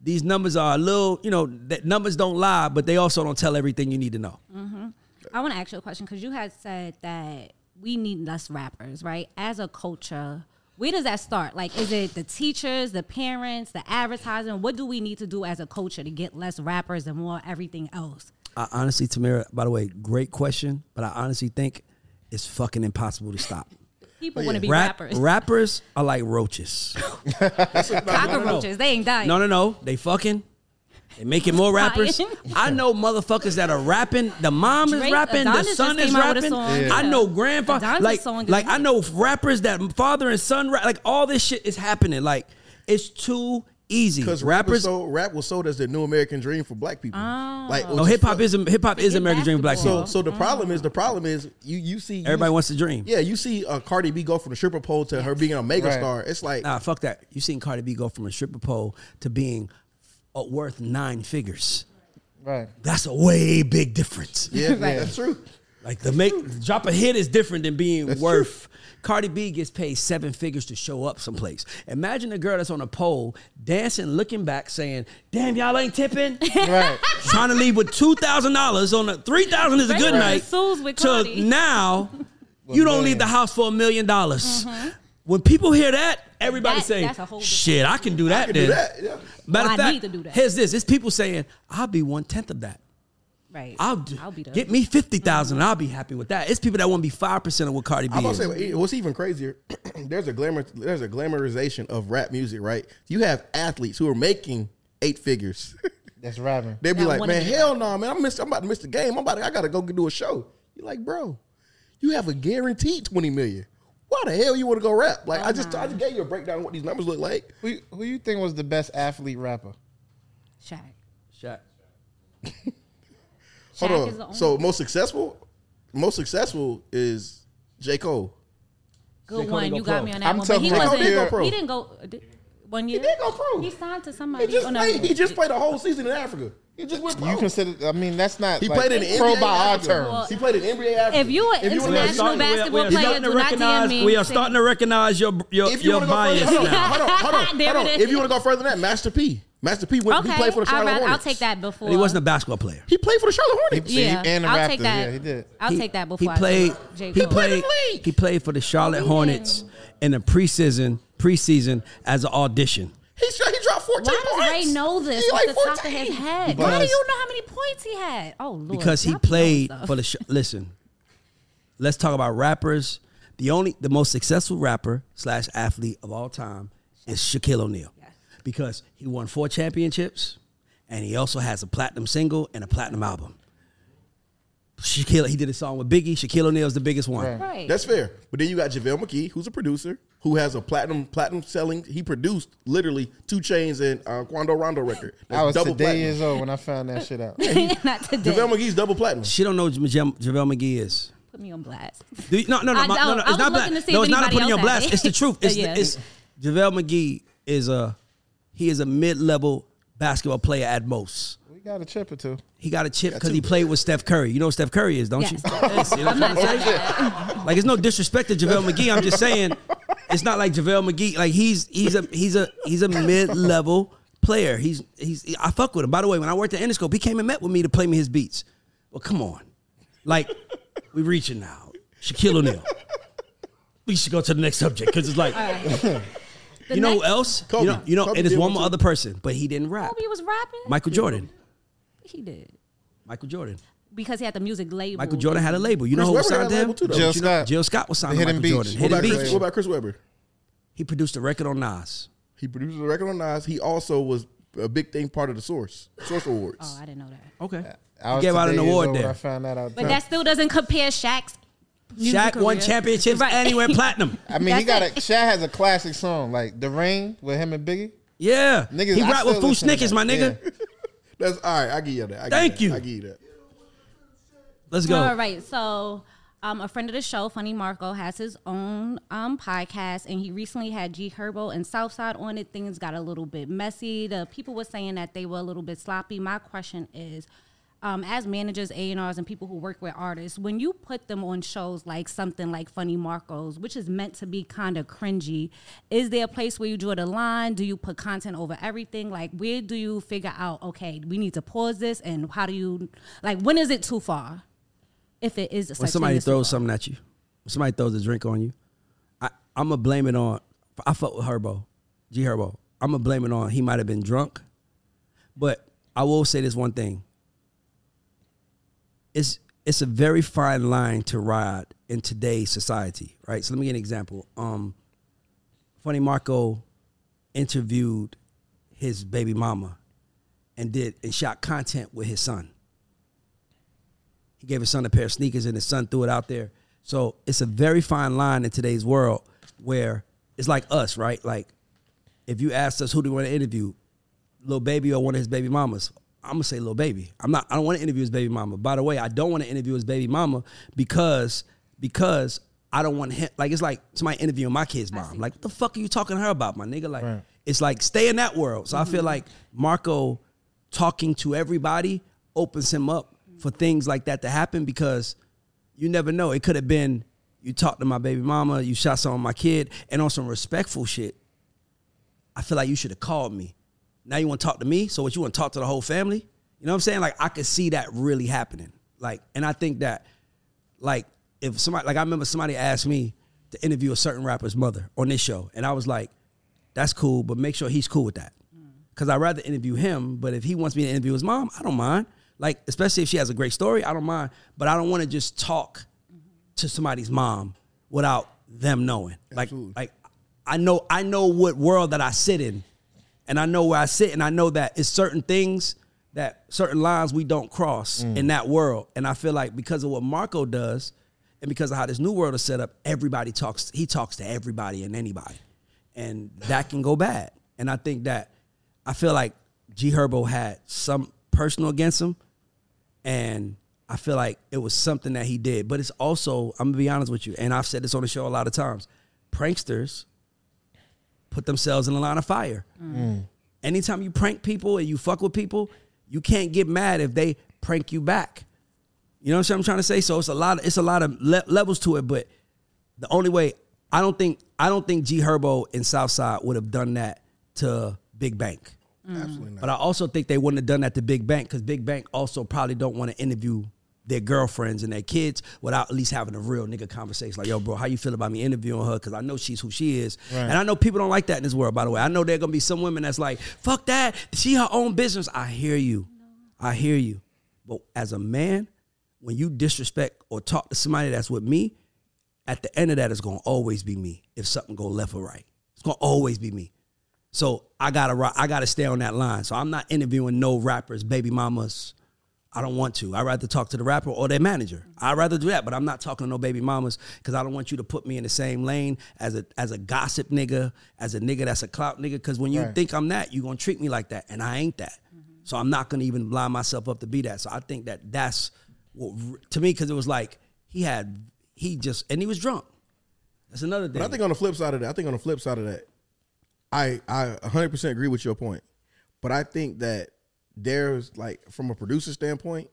these numbers are a little, you know, that numbers don't lie, but they also don't tell everything you need to know. Mm-hmm. I want to ask you a question because you had said that we need less rappers, right? As a culture, where does that start? Like, is it the teachers, the parents, the advertising? What do we need to do as a culture to get less rappers and more everything else? I honestly, Tamira, by the way, great question, but I honestly think it's fucking impossible to stop. People want to be Rap- rappers. rappers are like roaches. Cockroaches, they ain't dying. No, no, no. They fucking. They making more rappers. I know motherfuckers that are rapping. The mom is Drake, rapping. Adonis the son is came out with a rapping. song, I know grandfather. Adonis' Like, like I know rappers that father and son rap. Like all this shit is happening. Like it's too easy. Because rap was Rappers. sold, rap was sold as the new American dream for black people. Like Oh, hip hop is hip hop is Forget American dream for black basketball. people. so. So the problem is the problem is you you see you- Everybody wants to dream. Yeah, you see uh, Cardi B go from the stripper pole to her being a mega Right. star. It's like Nah, fuck that. You seen Cardi B go from a stripper pole to being uh, worth nine figures. Right. That's a way big difference. yeah, that's true. Like the make drop a hit is different than being That's worth. Cardi B gets paid seven figures to show up someplace. Imagine a girl that's on a pole dancing, looking back, saying, "Damn, y'all ain't tipping." Right. Trying to leave with two thousand dollars on a three thousand is a good Regular night. Sues with To Cardi. now, you don't leave the house for a million dollars. When people hear that, everybody That- say, that's a whole different- "Shit, I can do that." I can then. do that. Yeah. Matter Well, of I fact, need to do that. here's this: it's people saying, "I'll be one tenth of that." Right. I'll, do, I'll be the get me fifty thousand, mm-hmm. and I'll be happy with that. It's people that want to be five percent of what Cardi B I'm about is. to say what's even crazier. there's a glamour. There's a glamorization of rap music, right? You have athletes who are making eight figures. That's rapping. They'd be That like, wanna man, be hell no, man. I'm, miss, I'm about to miss the game. I'm about to, I gotta go do a show. You're like, bro, you have a guaranteed 20 million. Why the hell you want to go rap? Like, I just I uh-huh. just gave you a breakdown of what these numbers look like. Who who you think was the best athlete rapper? Shaq. Shaq. Hold Shaq on. is the only so most successful, most successful is J Cole. good J. Cole one. didn't You go got pro. me on that I'm one. But he talking about wasn't. J. Cole did go pro. He didn't go uh, did- one year. He did go pro. He signed to somebody. He just Oh, no. played. He just played a whole season in Africa. He just went pro. You consider? I mean, that's not. he like, played in the pro NBA by our Africa. terms. He played in NBA Africa. If you an wanna go- international basketball player, do not DM me. We are starting to recognize your your, If you your want further, bias hold on, now. hold on, hold on, hold on. If you want to go further than that, Master P. Master P went. Okay, He played for the I'd Charlotte rather- Hornets. I'll take that before. He wasn't a basketball player. He played for the Charlotte Hornets. He- Yeah, and the I'll Raptors, take that. yeah, he did. I'll He- take that before. He played. I. He Cole. played. in the. He played for the Charlotte Hornets in the preseason preseason as an audition. He, shot- he dropped 14 Why does. Ray know this He off like the top of 14. his head? Because- Why do you know how many points he had? Oh Lord, because he y'all be knowing played stuff. for the. Sh- listen, let's talk about rappers. The only, the most successful rapper slash athlete of all time is Shaquille O'Neal, because he won four championships, and he also has a platinum single and a platinum album. Shaquille, he did a song with Biggie. Shaquille O'Neal is the biggest one. Right. right. That's fair. But then you got JaVale McGee, who's a producer, who has a platinum platinum selling. He produced literally 2 Chainz and uh, Quando Rondo record. That's I was double today platinum. years old when I found that shit out. not today. JaVale McGee's double platinum. She don't know who JaVale JaVale McGee is. Put me on blast. Do you, no, no, no, I my- know. no, no. I It's was not looking black. to see No, if it's not anybody putting you on else had blast. it. It's the truth. It's, Yeah. it's JaVale McGee is a he is a mid level basketball player at most. We got a chip or two. He got a chip because he played with Steph Curry. You know who Steph Curry is, don't Yes. you? Yes, you know what I'm trying to say? Like it's no disrespect to JaVale McGee. I'm just saying it's not like JaVale McGee. Like he's he's a he's a he's a mid level player. He's he's I fuck with him. By the way, when I worked at Interscope, he came and met with me to play me his beats. Well, come on, like we reaching now. Shaquille O'Neal. We should go to the next subject because it's like The you know who else? Kobe. You know you know Kobe it is one one more other person, but he didn't rap. Kobe was rapping. Michael Jordan. He did Michael Jordan. Because he had the music label. Michael Jordan had a mm-hmm. label. You Chris know who Webber signed had to a him? label too. Jill You know, Scott. Jill Scott was signed The to Hidden Michael Beach. Jordan. What Hidden about, Beach. Chris, what about Chris Webber? He produced a record on Nas. He produced a record on Nas. He also was a big thing part of the Source Source Awards. Oh, I didn't know that. Okay. I was gave out an today award there. I found that out. But too. that still doesn't compare Shaq's. music Shaq won championships Right. and he went platinum. I mean, he got That's a. Shaq has a classic song like "The Rain" with him and Biggie. Yeah. Niggas, he I rapped with still Fu-Schnickens, my nigga. Yeah. That's all right. I give you that. I give Thank that. you. I give you that. Let's go. All right, so um, a friend of the show, Funny Marco, has his own um, podcast, and he recently had G Herbo and Southside on it. Things got a little bit messy. The people were saying that they were a little bit sloppy. My question is, um, as managers, A and R's, and people who work with artists, when you put them on shows like something like Funny Marcos, which is meant to be kind of cringy, is there a place where you draw the line? Do you put content over everything? Like, where do you figure out? Okay, we need to pause this, and how do you like? When is it too far? If it is, when somebody thing as too throws something at you, somebody throws a drink on you, I, I'm gonna blame it on. I fuck with Herbo, G Herbo. I'm gonna blame it on. He might have been drunk, but I will say this one thing. It's it's a very fine line to ride in today's society, right? So let me give you an example. Um, Funny Marco interviewed his baby mama and did and shot content with his son. He gave his son a pair of sneakers and his son threw it out there. So it's a very fine line in today's world where it's like us, right? Like if you asked us who do you want to interview, Lil Baby or one of his baby mamas, I'm gonna say Lil Baby. I'm not. I don't want to interview his baby mama. By the way, I don't want to interview his baby mama because because I don't want him. Like it's like somebody interviewing my kid's mom. Like what the fuck are you talking to her about, my nigga? Like it's like stay in that world. So I feel mm-hmm. like Marco talking to everybody opens him up for things like that to happen because you never know. It could have been you talked to my baby mama, you shot some on my kid, and on some respectful shit. I feel like you should have called me. Now you want to talk to me? So what you want to talk to the whole family? You know what I'm saying? Like I could see that really happening. Like, and I think that, like, if somebody, like I remember somebody asked me to interview a certain rapper's mother on this show, and I was like, that's cool, but make sure he's cool with that. Mm. Cause I'd rather interview him, but if he wants me to interview his mom, I don't mind. Like, especially if she has a great story, I don't mind. But I don't want to just talk to somebody's mom without them knowing. Like, like I know I know what world that I sit in, and I know where I sit, and I know that it's certain things that certain lines we don't cross mm. in that world. And I feel like because of what Marco does, and because of how this new world is set up, everybody talks. He talks to everybody and anybody, and that can go bad. And I think that I feel like G Herbo had some personal against him, and I feel like it was something that he did. But it's also, I'm gonna be honest with you, and I've said this on the show a lot of times. Pranksters put themselves in the line of fire. Mm. Anytime you prank people and you fuck with people, you can't get mad if they prank you back. You know what I'm trying to say? So it's a lot. Of, it's a lot of le- levels to it. But the only way I don't think I don't think G Herbo and Southside would have done that to Big Bank. Mm. Absolutely not. But I also think they wouldn't have done that to Big Bank because Big Bank also probably don't want to interview their girlfriends and their kids without at least having a real nigga conversation. Like, yo, bro, how you feel about me interviewing her? Because I know she's who she is. And I know people don't like that in this world, by the way. I know there are going to be some women that's like, fuck that. She her own business. I hear you. I hear you. But as a man, when you disrespect or talk to somebody that's with me, at the end of that, it's going to always be me if something go left or right. It's going to always be me. So I gotta I gotta stay on that line. So I'm not interviewing no rappers, baby mamas. I don't want to. I'd rather talk to the rapper or their manager. I'd rather do that, but I'm not talking to no baby mamas because I don't want you to put me in the same lane as a as a gossip nigga, as a nigga that's a clout nigga. Because when you Right. think I'm that, you're gonna treat me like that, and I ain't that. Mm-hmm. So I'm not gonna even line myself up to be that. So I think that that's what to me because it was like he had he just and he was drunk. That's another thing. But I think on the flip side of that, I think on the flip side of that, I I 100 percent agree with your point. But I think that there's like from a producer standpoint,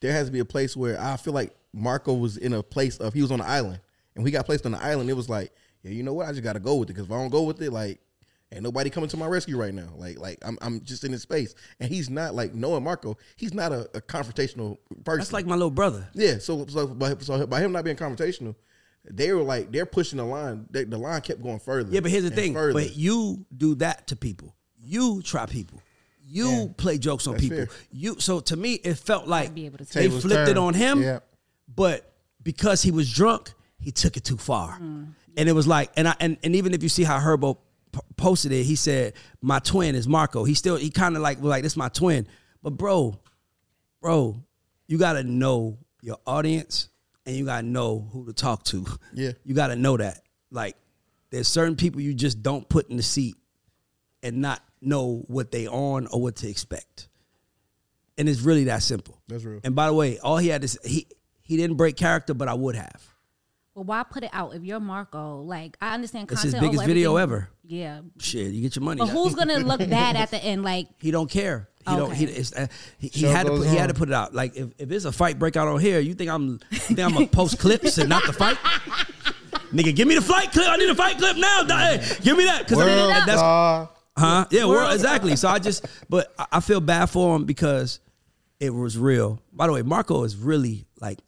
there has to be a place where I feel like Marco was in a place of he was on an island, and we got placed on the island. It was like, yeah, you know what? I just got to go with it because if I don't go with it, like. Ain't nobody coming to my rescue right now. Like, like I'm, I'm just in his space, and he's not like knowing Marco. He's not a, a confrontational person. that's like my little brother. Yeah, so so by, so by him not being confrontational, they were like they're pushing the line. They, the line kept going further. Yeah, but here's the thing. further. But you do that to people. You try people. You play jokes on That's people. fair. You so to me it felt like be able to they Tables flipped it on him, Yeah. but because he was drunk, he took it too far. Mm. And it was like, and I and, and even if you see how Herbo p- posted it, he said, "My twin is Marco." He still he kind of like was like, "This my twin," but bro, bro, you gotta know your audience and you gotta know who to talk to. Yeah. you gotta know that. Like, there's certain people you just don't put in the seat and not know what they on or what to expect. And it's really that simple. That's real. And by the way, all he had is he he didn't break character, but I would have. Well, why put it out if you're Marco? Like, I understand It's content. his biggest over video ever. Yeah, Shit, you get your money. but who's gonna look bad at the end? Like, He don't care. He don't. He, it's, uh, he, he had to. Put, he had to put it out. Like if, if there's a fight break out on here, you think I'm? You think I'm gonna post clips and not the fight? Nigga, give me the fight clip. I need a fight clip now. Hey, give me that because World that's star. Huh? Yeah, well, exactly. So I just, but I- I feel bad for him because it was real. By the way, Marco is really like,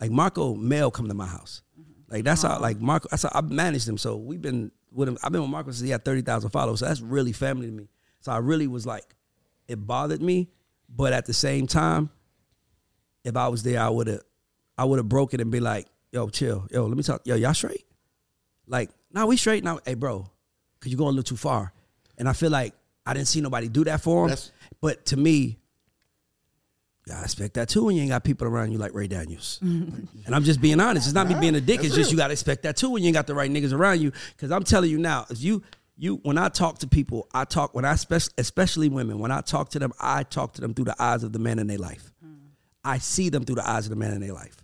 like Marco Mel come to my house. Like that's how, like Marco, that's how I managed him. So we've been with him. I've been with Marco since he had thirty thousand followers. So that's really family to me. So I really was like, it bothered me, but at the same time, if I was there, I would have, I would have broken and be like, yo, chill, yo, let me talk, yo, y'all straight? Like, nah, we straight now. Hey, bro, cause you going a little too far. And I feel like I didn't see nobody do that for him. That's- but to me, I expect that too when you ain't got people around you like Ray Daniels. and I'm just being honest. It's not me being a dick. It's just you got to expect that too when you ain't got the right niggas around you. Because I'm telling you now, if you you when I talk to people, I talk when I especially especially women. When I talk to them, I talk to them through the eyes of the man in their life. I see them through the eyes of the man in their life.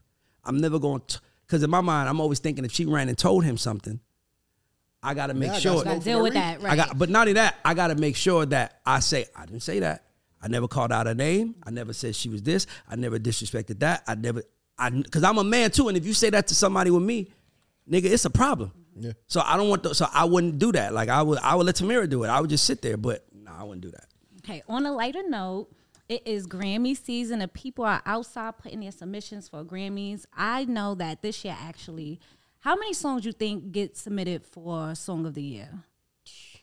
I'm never going to because in my mind, I'm always thinking if she ran and told him something, I got to make I got sure. smoke Gotta deal with that, right? I got, but not only that, I got to make sure that I say I didn't say that. I never called out her name. I never said she was this. I never disrespected that. I never, I because I'm a man too, and if you say that to somebody with me, nigga, it's a problem. Yeah. So I don't want to. So I wouldn't do that. Like I would, I would let Tamira do it. I would just sit there, but no, I wouldn't do that. Okay, on a lighter note, it is Grammy season and people are outside putting their submissions for Grammys. I know that this year actually, how many songs you think get submitted for Song of the Year?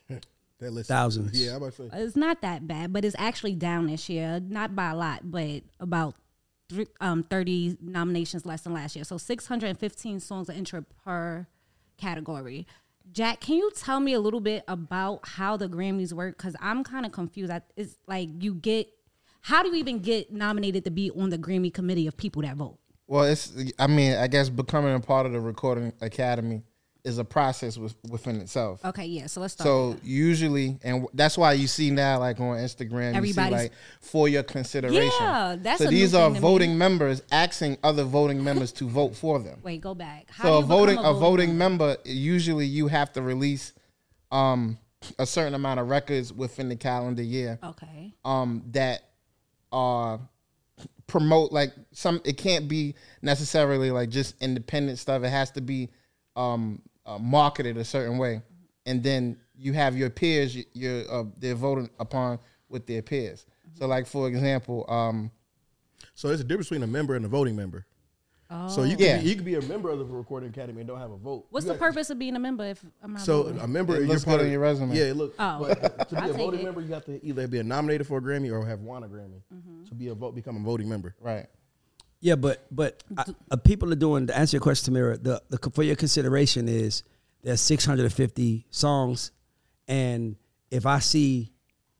That list. Thousands. Yeah, I'm about to say. It's not that bad, but it's actually down this year, not by a lot, but about three, um, 30 nominations less than last year. So 615 songs are entered per category. Jack, can you tell me a little bit about how the Grammys work? Because I'm kind of confused. I, it's like you get, how do you even get nominated to be on the Grammy committee of people that vote? Well, it's. I mean, I guess becoming a part of the Recording Academy is a process with, within itself. Okay, yeah. So let's start. So usually, and that's why you see now, like on Instagram, you see like for your consideration. Yeah, that's so a these are me. voting members asking other voting members to vote for them. Wait, go back. How So a voting become a voting member usually you have to release um a certain amount of records within the calendar year Okay. um that are promote like some it can't be necessarily like just independent stuff it has to be um uh, marketed a certain way and then you have your peers you- you're uh, they're voting upon with their peers so like for example um So there's a difference between a member and a voting member. So you can Yeah. be, you can be a member of the Recording Academy and don't have a vote. What's You the got- purpose of being a member if I'm not So voting? a member, It you're looks part of your resume. Yeah, look. Oh. but to be I'll a voting it. member, you have to either be a nominated for a Grammy or have won a Grammy Mm-hmm. to be a vote, become a voting member. right Yeah, but but uh, uh, people are doing to answer your question, Tamira. The, the for your consideration is there's 650 songs, and if I see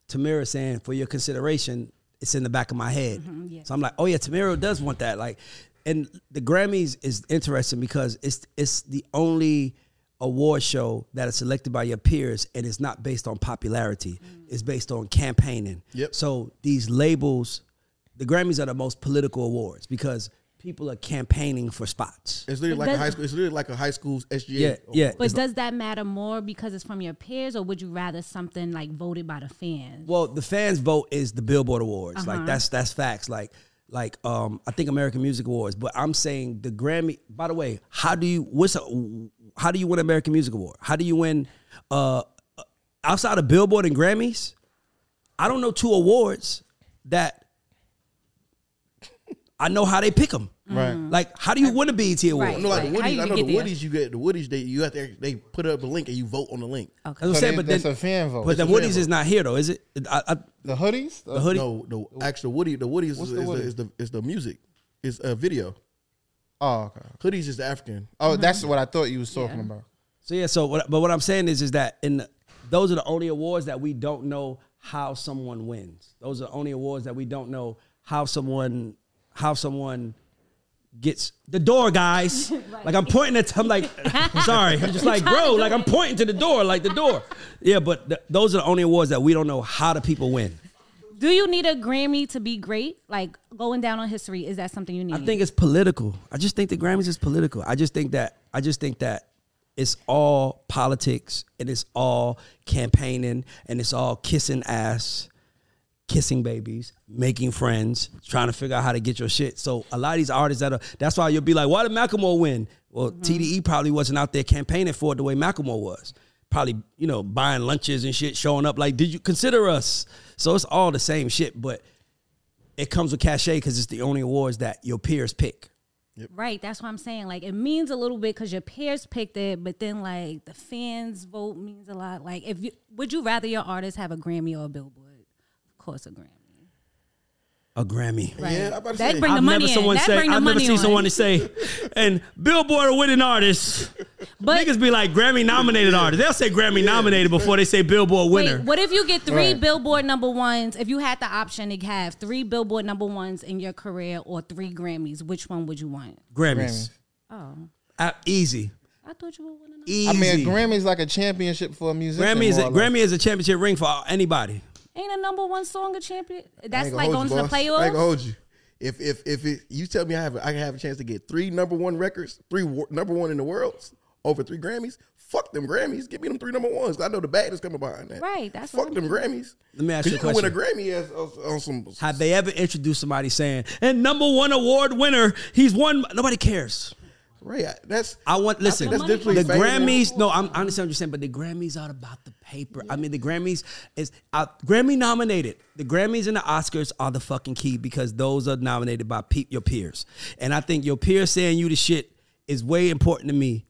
Tamira saying for your consideration, it's in the back of my head. yes. So I'm like, oh yeah, Tamira does want that. Like, and the Grammys is interesting because it's it's the only award show that is selected by your peers and it's not based on popularity. It's based on campaigning. Yep. So these labels, the Grammys are the most political awards because people are campaigning for spots. It's literally But like a high school. It's literally like a high school's SGA. Yeah, yeah. But does that matter more because it's from your peers, or would you rather something like voted by the fans? Well, the fans vote is the Billboard Awards. Uh-huh. Like that's that's facts. Like like um I think American Music Awards. But I'm saying the Grammy. By the way, how do you what's a, how do you win American Music Award? How do you win uh outside of Billboard and Grammys? I don't know two awards that I know how they pick them. right mm. Like how do you win a BET award? Right. I know, like the Like, how Woodies. you I know get the there? Woodies. You get the Woodies. They you have to they put up a link and you vote on the link. Okay. That's what I'm So saying, they- but that's then a fan vote but then It's a fan Woody's vote. is not here though, is it? I, I, the hoodies the hoodie. No, the actual Woody. The Woodies is, What's is, the the, Woody? is the is the music. Is a video. oh okay Headies is the African. oh mm-hmm. that's what i thought you was talking Yeah. about So yeah, so what, but what I'm saying is, is that in the, those are the only awards that we don't know how someone wins. Those are the only awards that we don't know how someone how someone gets the door, guys. Like I'm pointing at, I'm like, sorry, I'm just like, bro, like I'm pointing to the door, like the door. Yeah, but th- those are the only awards that we don't know how the people win. Do you need a Grammy to be great? Like going down on history, is that something you need? I think it's political. I just think the Grammys is political. I just think that I just think that it's all politics and it's all campaigning and it's all kissing ass. Kissing babies, making friends, trying to figure out how to get your shit. So a lot of these artists that are that's why you'll be like, why did Macklemore win? Well, mm-hmm. TDE probably wasn't out there campaigning for it the way Macklemore was. Probably, you know, buying lunches and shit, showing up like, did you consider us? So it's all the same shit, but it comes with cachet because it's the only awards that your peers pick. Right, that's what I'm saying. Like it means a little bit because your peers picked it, but then like the fans vote means a lot. Like if you would you rather your artist have a Grammy or a Billboard? Of course, a Grammy. A Grammy. Right. Yeah, I'm about to that say. bring the I've money never in. someone that say bring the I've never money seen on. someone to say and Billboard a winning artist. But Niggas be like Grammy nominated artist. They'll say Grammy nominated before they say Billboard winner. Wait, what if you get three Right. Billboard number ones? If you had the option to have three Billboard number ones in your career or three Grammys, which one would you want? Grammys. Grammys. Oh, Uh, easy. I thought you would want to know. Easy. I mean, a Grammy's like a championship for a musician. Grammy is a, more or less. Grammy is a championship ring for anybody. Ain't a number one song a champion? That's gonna like hold going you, to the playoffs. I ain't gonna hold you. If if if it, you tell me I have a, I can have a chance to get three number one records, three wo- number one in the world, over three Grammys. Fuck them Grammys. Give me them three number ones. I know the bag is coming behind that. Right, that's fuck what them Grammys. Let me ask 'Cause you a can win a question. Grammy as, on, on some. Have they ever introduced somebody saying, and number one award winner, he's won? Nobody cares. Right. That's I want listen. that's the definitely fame. Grammys. No, I'm, I understand what you're saying, but the Grammys are about the paper. I mean, the Grammys is uh, Grammy nominated. The Grammys and the Oscars are the fucking key because those are nominated by pe- your peers, and I think your peers saying you the shit is way important to me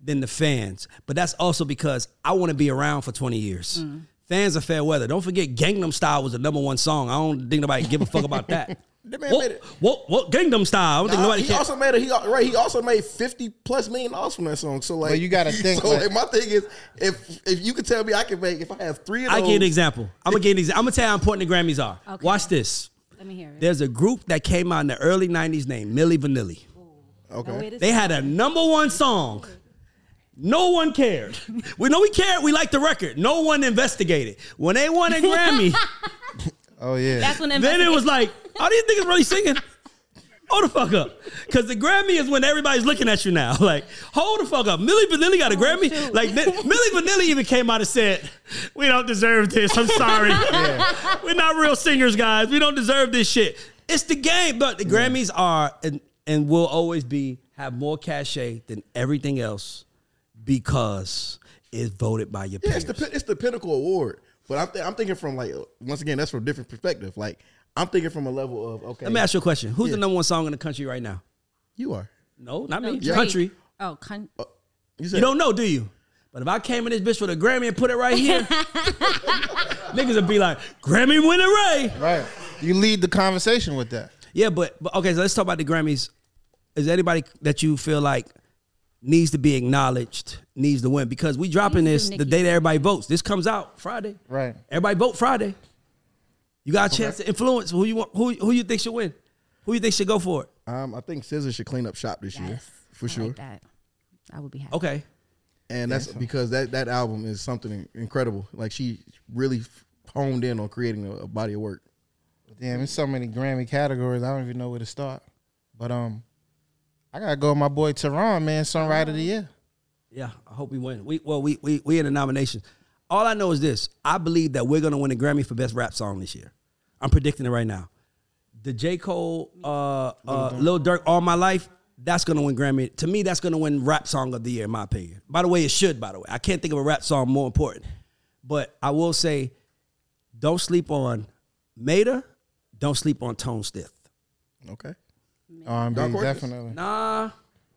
than the fans. But that's also because I want to be around for 20 years. Fans are fair weather. Don't forget, Gangnam Style was the number one song. I don't think nobody give a fuck about that. That man what, made it. what, what Gangnam Style? I don't think Nah, nobody he cares. also made a, he right. He also made fifty plus million dollars from that song. So like, But you gotta think, So like- like, my thing is, if if you could tell me I can make if I have three of I those, give you an example. I'm gonna give an example. I'm gonna tell you how important the Grammys are. Okay. Watch this. Let me hear it. There's a group that came out in the early ṋ'ties named Milli Vanilli. Okay. Oh, no They had a number one song. No one cared. We know we cared. We liked the record. No one investigated. When they won a Grammy, Oh yeah. That's when the then it was investigation- like, are these niggas really singing? Hold the fuck up. Because the Grammy is when everybody's looking at you now. Like, hold the fuck up. Milli Vanilli got a oh, Grammy. shoot. Like, Milli Vanilli even came out and said, we don't deserve this. I'm sorry. We're not real singers, guys. We don't deserve this shit. It's the game. But the Grammys are and, and will always be, have more cachet than everything else because it's voted by your Yeah, peers. it's the it's the pinnacle award. But I'm th- I'm thinking from like once again that's from a different perspective. Like I'm thinking from a level of okay. Let me ask you a question. Who's the number one song in the country right now? you are. No, not No, me. Drake. Country. Oh, con- uh, You, said, You don't know, do you? But if I came in this bitch with a Grammy and put it right here, niggas would be like, Grammy winner Ray. right. You lead the conversation with that. Yeah, but, but okay, so let's talk about the Grammys. Is there anybody that you feel like needs to be acknowledged, needs to win? Because we dropping this the day that everybody votes. This comes out Friday. Right. Everybody vote Friday. You got a chance to influence who you want, who who you think should win, who you think should go for it. Um, I think SZA should clean up shop this year for I sure. Like that. I would be happy. Okay, and that's because that that album is something incredible. Like she really honed in on creating a, a body of work. Damn, there's so many Grammy categories. I don't even know where to start. But um, I gotta go with my boy Tehran, man, Songwriter of the Year. Yeah, I hope we win. We well, we we we in the nomination. All I know is this: I believe that we're gonna win a Grammy for best rap song this year. I'm predicting it right now. The J Cole, uh, uh, Lil Durk, All My Life, that's gonna win Grammy. To me, that's gonna win rap song of the year, in my opinion. By the way, it should. By the way, I can't think of a rap song more important. But I will say, don't sleep on Mater. Don't sleep on Tone Stith. Okay. Um, R&B, definitely. Nah,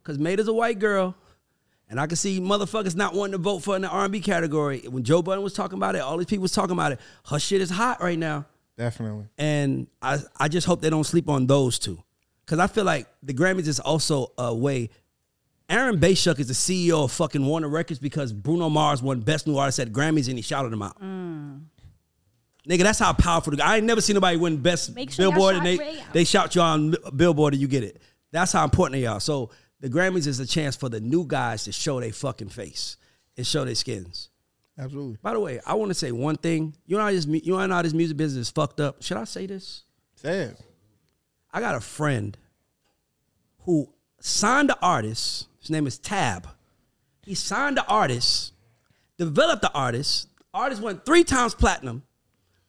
cause Mater's a white girl, and I can see motherfuckers not wanting to vote for in the R&B category. When Joe Budden was talking about it, all these people was talking about it. Her shit is hot right now, Definitely. and I I just hope they don't sleep on those two, cause I feel like the Grammys is also a way. Aaron Bay-Schuck is the CEO of fucking Warner Records because Bruno Mars won Best New Artist at Grammys and he shouted him out. Mm. Nigga, that's how powerful. The, guy. I ain't never seen nobody win Best Make sure Billboard and they they shout you on Billboard and you get it. That's how important they are. So the Grammys is a chance for the new guys to show their fucking face and show their skins. Absolutely. By the way, I want to say one thing. You know how this you know how this music business is fucked up. Should I say this? Say it. I got a friend who signed the artist. His name is Tab. He signed the artist, developed the artist. Artist went three times platinum.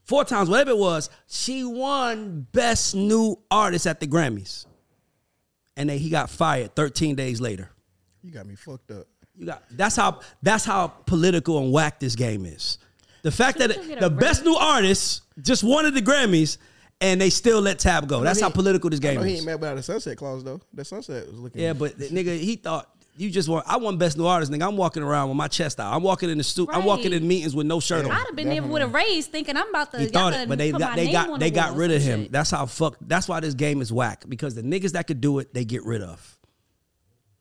Four times, whatever it was. She won Best New Artist at the Grammys, and then he got fired 13 days later. You got me fucked up. You got that's how that's how political and whack this game is. The fact that it- the best new artist just won at the Grammys and they still let Tab go. That's he how political this I game know he is. ain't mad about the sunset clause though. The sunset was looking. Yeah, but the nigga, he thought you just want. I want best new artist, nigga. I'm walking around with my chest out. I'm walking in the stu I'm walking in meetings with no shirt on. I'd have been there with a raise, thinking I'm about to. He y'all thought better it, but they got they got they the got rid of him. shit. That's how fuck. That's why this game is whack because the niggas that could do it, they get rid of.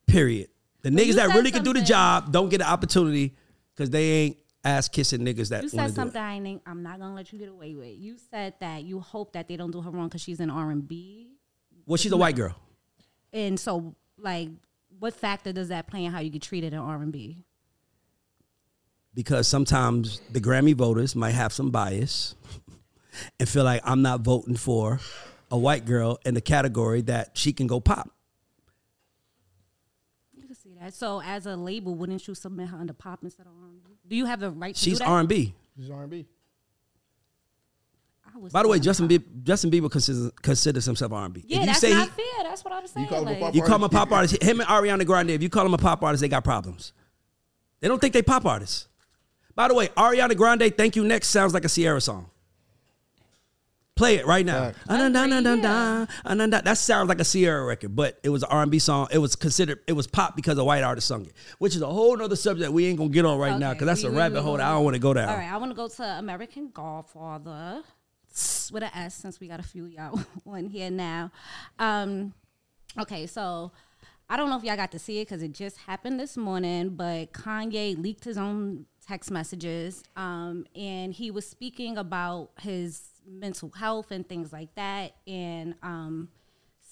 Period. The But niggas that really could do the job don't get the opportunity because they ain't ass kissing niggas that You said to do something it. I ain't, I'm not gonna let you get away with. You said that you hope that they don't do her wrong because she's in R and B, Well, she's a white girl. and so like, what factor does that play in how you get treated in R and B? because sometimes the Grammy voters might have some bias and feel like I'm not voting for a white girl in the category that she can go pop. You can see that. So as a label, wouldn't you submit her under pop instead of R and B? Do you have the right to She's do that? R&B. She's R&B. I would By the way, Justin. Bieber, Justin Bieber considers, considers himself R&B. Yeah, if you that's say not he, fair. That's what I'm saying. call him a like- pop you call him a pop artist, him and Ariana Grande, if you call him a pop artist, they got problems. They don't think they pop artists. By the way, Ariana Grande, Thank You Next sounds like a Ciara song. Play it right now. That sounds like a Ciara record, but it was an R&B song. It was considered, it was pop because a white artist sung it, which is a whole nother subject we ain't gonna get on right now because that's we- a rabbit we hole that I don't want to go down. All right, I want to go to American Godfather with an S since we got a few y'all on here now. Um, okay, so I don't know if y'all got to see it because it just happened this morning, but Kanye leaked his own text messages, um, and he was speaking about his mental health and things like that, and um,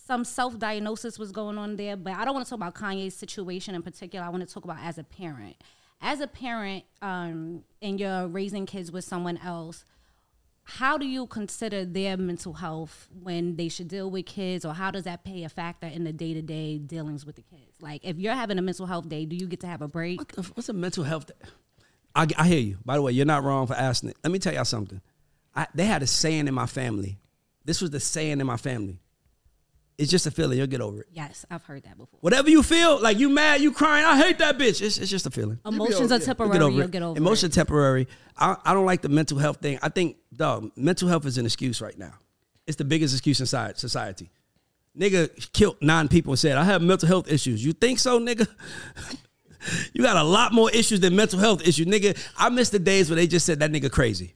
some self diagnosis was going on there, but I don't want to talk about Kanye's situation in particular. I want to talk about as a parent. As a parent, um, and you're raising kids with someone else, how do you consider their mental health when they should deal with kids, or how does that play a factor in the day to day dealings with the kids? Like, if you're having a mental health day, do you get to have a break? What the, what's a mental health? Day? I, I hear you. By the way, you're not wrong for asking it. Let me tell y'all something. I, they had a saying in my family. This was the saying in my family. It's just a feeling. You'll get over it. Yes, I've heard that before. Whatever you feel, like you mad, you crying, I hate that bitch. It's, it's just a feeling. Emotions are it. You'll temporary. get over You'll it. get over Emotion it. temporary. I, I don't like the mental health thing. I think, dog, mental health is an excuse right now. It's the biggest excuse inside society. Nigga killed nine people and said, I have mental health issues. You think so, nigga? you got a lot more issues than mental health issues. Nigga, I miss the days where they just said that nigga crazy.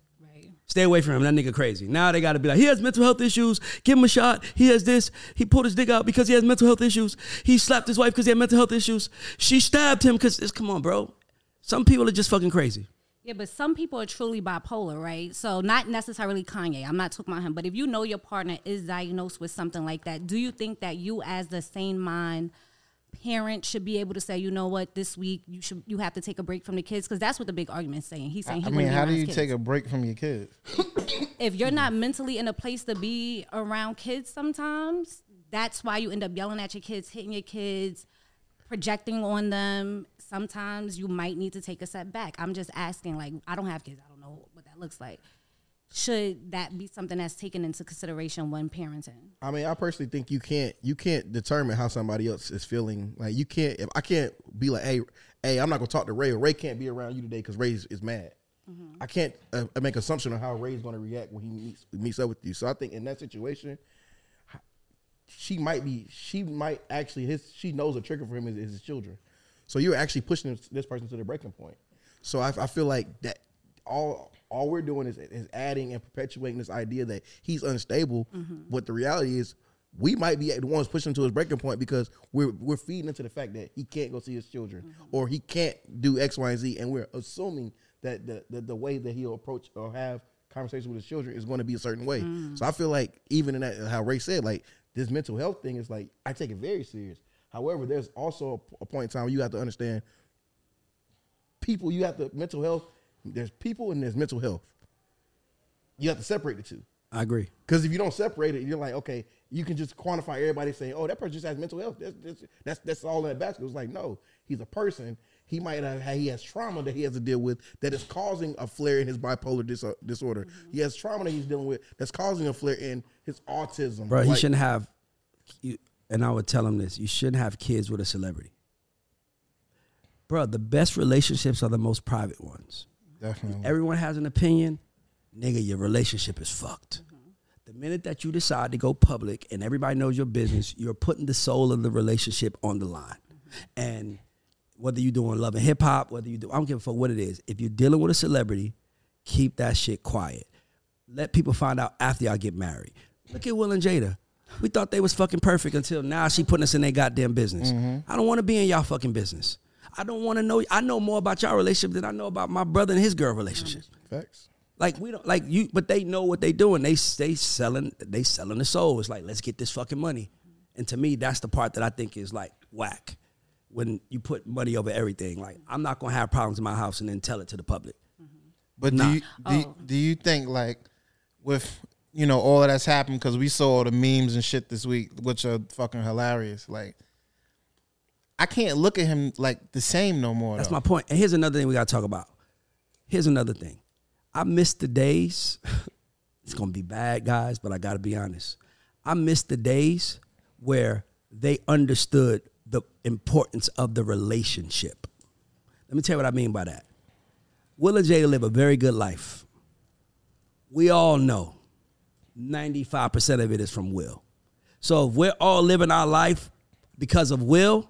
Stay away from him. That nigga crazy. Now they got to be like, he has mental health issues. Give him a shot. He has this. He pulled his dick out because he has mental health issues. He slapped his wife because he had mental health issues. She stabbed him because, it's come on, bro. Some people are just fucking crazy. Yeah, but some people are truly bipolar, right? So not necessarily Kanye. I'm not talking about him, but if you know your partner is diagnosed with something like that, do you think that you, as the sane mind parent, should be able to say, you know what, this week you should you have to take a break from the kids? Because that's what the big argument's saying. He's saying he I mean, how do you take a break from your kids? if you're not mentally in a place to be around kids sometimes, that's why you end up yelling at your kids, hitting your kids, projecting on them. Sometimes you might need to take a step back. I'm just asking, like, I don't have kids, I don't know what that looks like. Should that be something that's taken into consideration when parenting? I mean, I personally think you can't you can't determine how somebody else is feeling. Like you can't. If I can't be like, hey, hey, I'm not gonna talk to Ray. Or Ray can't be around you today because Ray is, is mad. I can't uh, make assumption on how Ray's gonna react when he meets meets up with you. So I think in that situation, she might be. She might actually. His she knows a trigger for him is, is his children. So you're actually pushing this, this person to the breaking point. So I, I feel like that all all we're doing is, is adding and perpetuating this idea that he's unstable. Mm-hmm. But the reality is, we might be the ones pushing him to his breaking point because we're we're feeding into the fact that he can't go see his children mm-hmm. or he can't do X, Y, and Z, and we're assuming that the the, the way that he'll approach or have conversation with his children is going to be a certain way. Mm. So I feel like even in that how Ray said, like this mental health thing is like I take it very serious. However, there's also a, a point in time where you have to understand people. You have to mental health. There's people and there's mental health. You have to separate the two. I agree. Because if you don't separate it, you're like, okay, you can just quantify everybody saying, oh, that person just has mental health. That's that's that's, that's all in that basket. It's like, no, he's a person. He might have he has trauma that he has to deal with that is causing a flare in his bipolar dis- disorder. Mm-hmm. He has trauma that he's dealing with that's causing a flare in his autism. Bro, he shouldn't have. You, and I would tell him this: you shouldn't have kids with a celebrity. Bro, the best relationships are the most private ones. Definitely. Everyone has an opinion, nigga. Your relationship is fucked. Mm-hmm. The minute that you decide to go public and everybody knows your business, you're putting the soul of the relationship on the line. Mm-hmm. And whether you're doing love and hip hop, whether you do, I don't give a fuck what it is. If you're dealing with a celebrity, keep that shit quiet. Let people find out after y'all get married. Look at Will and Jada. We thought they was fucking perfect until now she putting us in their goddamn business. Mm-hmm. I don't want to be in y'all fucking business. I don't want to know. I know more about y'all relationship than I know about my brother and his girl relationship. facts. Like we don't like you, but they know what they doing. They they selling they selling the soul. It's like let's get this fucking money. And to me, that's the part that I think is like whack. When you put money over everything, like I'm not gonna have problems in my house and then tell it to the public. Mm-hmm. But Nah. do you do, you- do you think like with you know all that's happened because we saw all the memes and shit this week, which are fucking hilarious. Like I can't look at him like the same no more. That's though. my point. And here's another thing we gotta talk about. Here's another thing. I miss the days. it's gonna be bad, guys, but I gotta be honest. I miss the days where they understood the importance of the relationship. Let me tell you what I mean by that. Will and Jada live a very good life. We all know 95% of it is from Will. So if we're all living our life because of Will,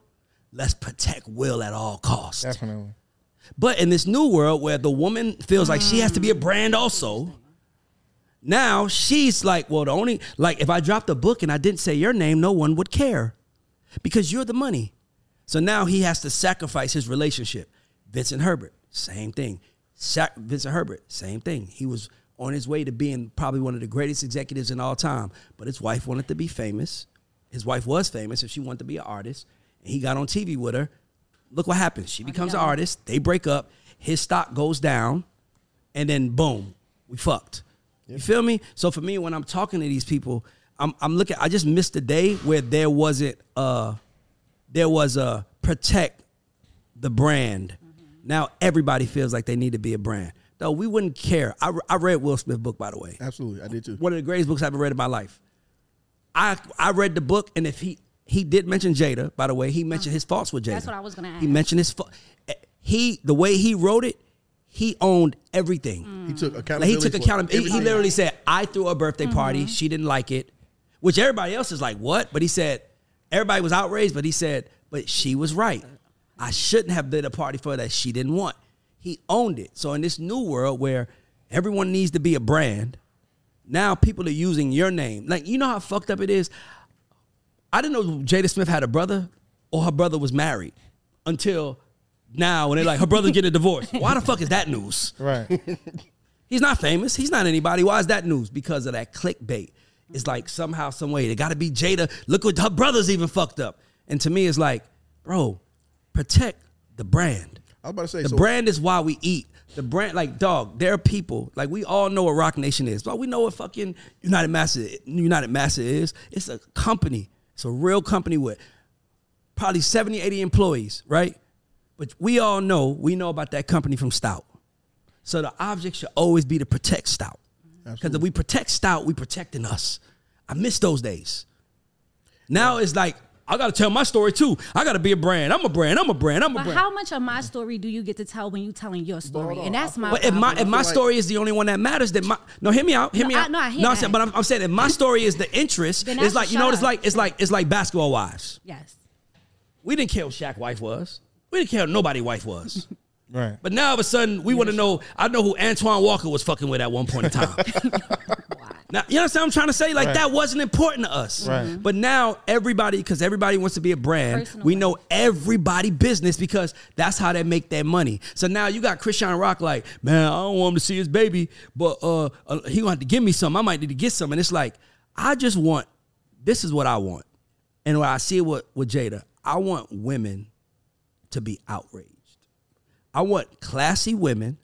let's protect Will at all costs. Definitely. But in this new world where the woman feels like she has to be a brand also, now she's like, well, the only like if I dropped a book and I didn't say your name, no one would care because you're the money. So now he has to sacrifice his relationship. Vincent Herbert, same thing. Sac- Vincent Herbert, same thing. He was on his way to being probably one of the greatest executives in all time, but his wife wanted to be famous. His wife was famous, and she wanted to be an artist. And he got on TV with her. Look what happens. She becomes an artist. They break up. His stock goes down, and then boom, we fucked. You feel me? So for me, when I'm talking to these people, I'm, I'm looking. I just missed the day where there wasn't uh there was a protect the brand. Now everybody feels like they need to be a brand. Though we wouldn't care. I, I read Will Smith book by the way. Absolutely, I did too. One of the greatest books I've ever read in my life. I I read the book, and if he he did mention Jada, by the way, he mentioned uh-huh. his faults with Jada. That's what I was gonna ask. He mentioned his fa- he the way he wrote it, he owned everything. Mm. He took Like he took for accountability. He, he literally said, "I threw a birthday mm-hmm. party. She didn't like it," which everybody else is like, "What?" But he said everybody was outraged, but he said, "But she was right. I shouldn't have did a party for her that she didn't want." He owned it. So in this new world where everyone needs to be a brand, now people are using your name. Like you know how fucked up it is. I didn't know Jada Smith had a brother or her brother was married until now when they're like her brother getting a divorce. Why the fuck is that news? Right. He's not famous. He's not anybody. Why is that news? Because of that clickbait. It's like somehow, some way, they got to be Jada. Look what her brother's even fucked up. And to me, it's like, bro, protect the brand. I was about to say The so. brand is why we eat. The brand, like dog, there are people like we all know what Roc Nation is. But we know what fucking United Masters, United Masters is. It's a company. It's a real company with probably 70, 80 employees, right? But we all know, we know about that company from Stoute. So the object should always be to protect Stoute. Because if we protect Stoute, we protecting us. I miss those days. Now it's like, I gotta tell my story too. I gotta be a brand. I'm a brand. I'm a brand. I'm a brand. But brand. how much of my story do you get to tell when you're telling your story? And that's my. But if my problem. if my story is the only one that matters, then my no, hear me out, hear No, me I- out. no, I hear I'm saying, that. but I'm, I'm saying if my story is the interest, it's like you know it's like. It's like it's like basketball wives. yes, We didn't care who Shaq wife was. We didn't care who nobody wife was. Right. But now all of a sudden we want to know. I know who Antoine Walker was fucking with at one point in time. now you understand what I'm trying to say? Like Right. that wasn't important to us. Right. But now everybody, because everybody wants to be a brand, Personal we know everybody business because that's how they make their money. So now you got Christian Rock like, man, I don't want him to see his baby, but uh, uh he gonna have to give me some. I might need to get some. And it's like, I just want. This is what I want, and when I see it with with Jada, I want women to be outraged. I want classy women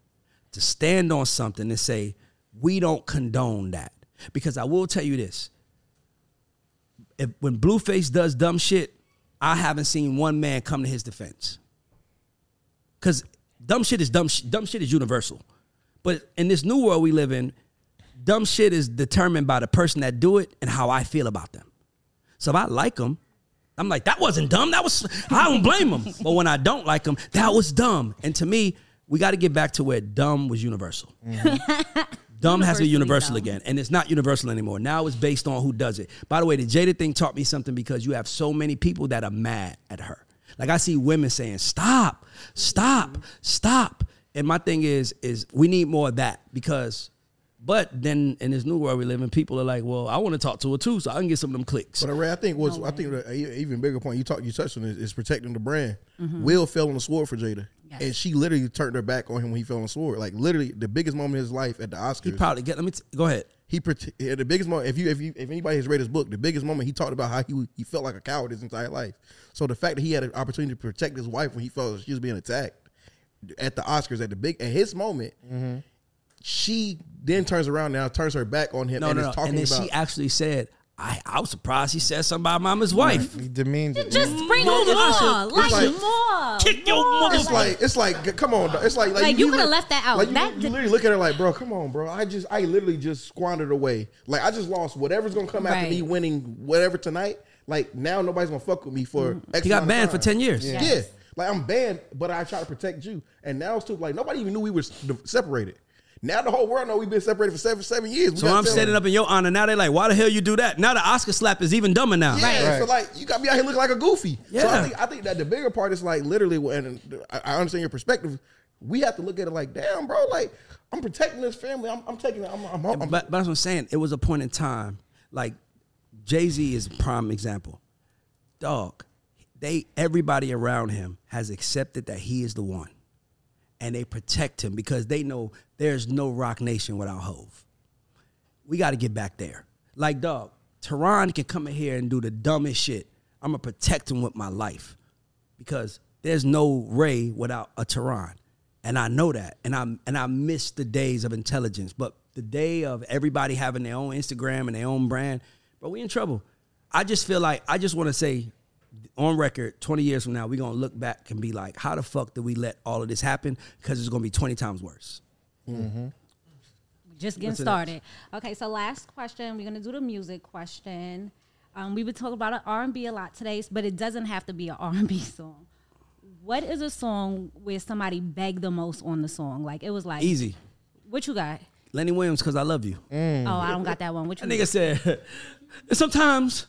to stand on something and say, we don't condone that. Because I will tell you this. If when Blueface does dumb shit, I haven't seen one man come to his defense. Cause dumb shit is dumb sh- dumb shit is universal. But in this new world we live in, dumb shit is determined by the person that do it and how I feel about them. So if I like them, I'm like, that wasn't dumb. That was I don't blame them. but when I don't like them, that was dumb. And to me, we got to get back to where dumb was universal. Mm-hmm. Dumb has to be universal dumb. again, and it's not universal anymore. Now it's based on who does it. By the way, the Jada thing taught me something because you have so many people that are mad at her. Like I see women saying, "Stop, stop, stop," and my thing is, is we need more of that because. But then in this new world we live in, people are like, "Well, I want to talk to her too, so I can get some of them clicks." But Ray, I think was I think the even bigger point you talked you touched on is, is protecting the brand. Mm-hmm. Will fell on the sword for Jada, Yes. and she literally turned her back on him when he fell on the sword. Like literally, the biggest moment of his life at the Oscars. he probably get. Let me t- go ahead. he prote- the biggest moment. If you if you if anybody has read his book, the biggest moment he talked about how he he felt like a coward his entire life. So the fact that he had an opportunity to protect his wife when he felt she was being attacked at the Oscars at the big at his moment, mm-hmm. she then turns around now turns her back on him No, and no, is no. talking And then about. she actually said, "I, I was surprised he said something about mama's wife." He demeaned it. Just bring No, more, no, no, like, like- more. Kick your more. mother- it's like it's like come on, dog. it's like like, Like, you coulda li- left that out. Like you, That you did- literally look at her like, bro, come on, bro. I just I literally just squandered away. Like I just lost whatever's gonna come after Right. me winning whatever tonight. Like now nobody's gonna fuck with me for. X Mm-hmm. He got amount of banned for ten years. Yeah. Yeah. Like I'm banned, but I try to protect you. And now it's too like nobody even knew we were separated. Now the whole world know we've been separated for seven seven years. We So I'm tell standing them. up in your honor. Now they're like, "Why the hell you do that?" Now the Oscar slap is even dumber now. Yeah, Right. so like you got me out here looking like a goofy. Yeah. So I think I think that the bigger part is like literally, and uh, I I understand your perspective. We have to look at it like, damn, bro, like I'm protecting this family. I'm, I'm taking it. I'm, I'm, I'm, But, but that's what I'm saying. It was a point in time. Like Jay Z is a prime example. Dog, they everybody around him has accepted that he is the one, and they protect him because they know there's no Roc Nation without Hove. We got to get back there. Like dog, Tehran can come in here and do the dumbest shit. I'm gonna protect him with my life because there's no Ray without a Tehran. And I know that. And I and I miss the days of intelligence. But the day of everybody having their own Instagram and their own brand, but we in trouble. I just feel like I just want to say on record, 20 years from now, we're gonna look back and be like, how the fuck did we let all of this happen? Because it's gonna be 20 times worse. Just getting Listen started. Okay, so last question. We're gonna do the music question. Um, we've been talking about R and B a lot today, but it doesn't have to be an R and B song. What is a song where somebody begged the most on the song? Like it was like Easy. What you got? Lenny Williams, because I love you. Oh, I don't got that one. Which That one? nigga said, sometimes,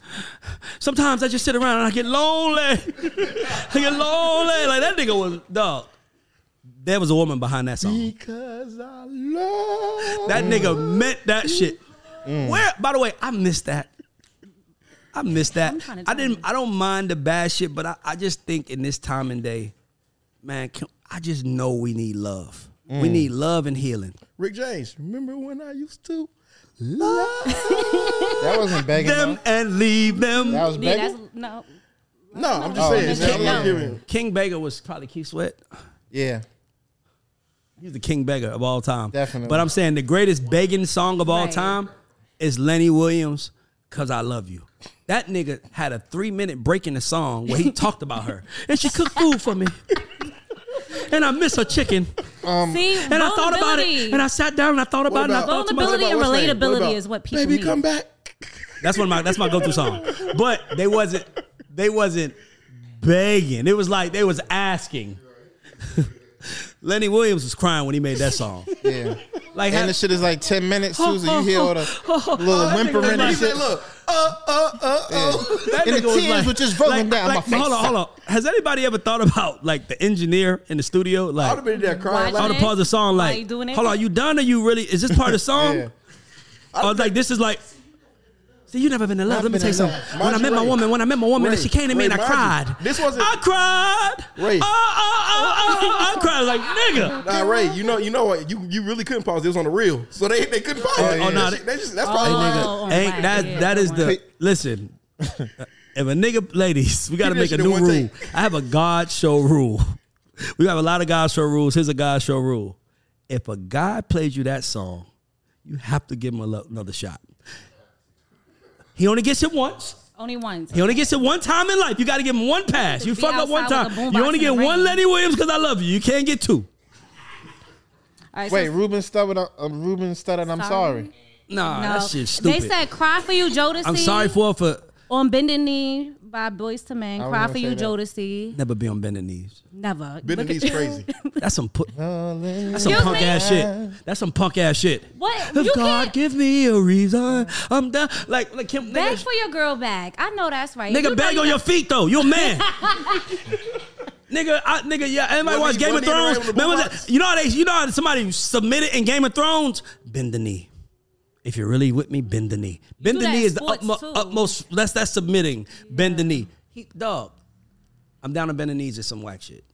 sometimes I just sit around and I get lonely. I get lonely. Like that nigga was, dog. There was a woman behind that song. because I love That nigga meant that shit. Mm. Where, by the way, I missed that. I missed that. I'm trying to I didn't. I don't mind the bad shit, but I, I just think in this time and day, man, can, I just know we need love. We mm. need love and healing. Rick James. Remember when I used to love? That wasn't begging. Them though. and leave them. That was Yeah, that's begging. no. no, I'm just Oh, saying. that's man, I'm not No. giving. King Beggar was probably Keith Sweat. Yeah. He's the king beggar of all time. Definitely. But I'm saying the greatest begging song of all Right. time is Lenny Williams, Cause I Love You. That nigga had a three minute break in the song where he talked about her. And she cooked food for me. And I miss her chicken. Um, See, And I thought about it. And I sat down and I thought about it. And I thought to myself, Vulnerability and what's? What relatability about, is what people Baby, need. come back. that's one of my that's my go-to song. But they wasn't they wasn't begging. It was like they was asking. Lenny Williams was crying when he made that song. Yeah. Like And had- the shit is like 10 minutes too, so you hear all the little that whimpering and like- He said, shit. look, uh, uh, uh, uh. That And the nigga was tears were just rolling down my face. Hold on, hold on. Has anybody ever thought about like the engineer in the studio? Like, I would Like, have been there crying. Watch I would Like, have paused the song. While Like, you doing it? hold on, you done? Or you really? Is this part of the song? Yeah. Or like this is like. See, you never been in love. I've Let me tell you something. When I met my woman, when I met my woman, and she came to me Ray, and I mind you, cried. this wasn't- I cried. Ray. Oh, oh, oh, oh, I cried like nigga. Nah, Ray, you know, you know what? You you really couldn't pause. It was on the reel, so they they couldn't pause. it. yeah. Oh, nah, That shit- they just, that's Oh, probably nigga. nigga. on Ain't right, that yeah, that is the one. listen. if a nigga, ladies, we got to make a new rule. take. I have a GAUDS Show rule. We have a lot of GAUDS Show rules. Here's a GAUDS Show rule. If a guy plays you that song, you have to give him a lo- another shot. He only gets it once. Only once. He only gets it one time in life. You got to give him one pass. You Be fuck up one time. with a boombox You only get one. Lenny Williams because I love you. You can't get two. All right, Wait, so- Ruben Studdard. Uh, Ruben Studdard. I'm sorry. Nah, no. that shit's stupid. They said "Cry for You, Jodeci." I'm sorry for for on bending knee by Boyz II Men. I was Cry gonna for say You, that. Jodeci. never be on bending knees. Never. Bending Look at- knees crazy. That's some put. That's some Excuse punk me? ass shit. That's some punk ass shit. What? If You God can't- give me a reason, I'm done. Like like Kim, Beg nigga, for your girl back. I know that's right. nigga You know beg you on your feet though. You a man. nigga, I, nigga, yeah. Everybody Wasn't watch he- Game of wasn't he Thrones. with the Remember boombox? that? You know how they, you know how somebody submitted in Game of Thrones. Bend the knee. If you're really with me, bend the knee. Bend the knee is the sports, utmost, That's that's submitting. Bend the knee. He, dog. I'm down to bend the knees is some whack shit.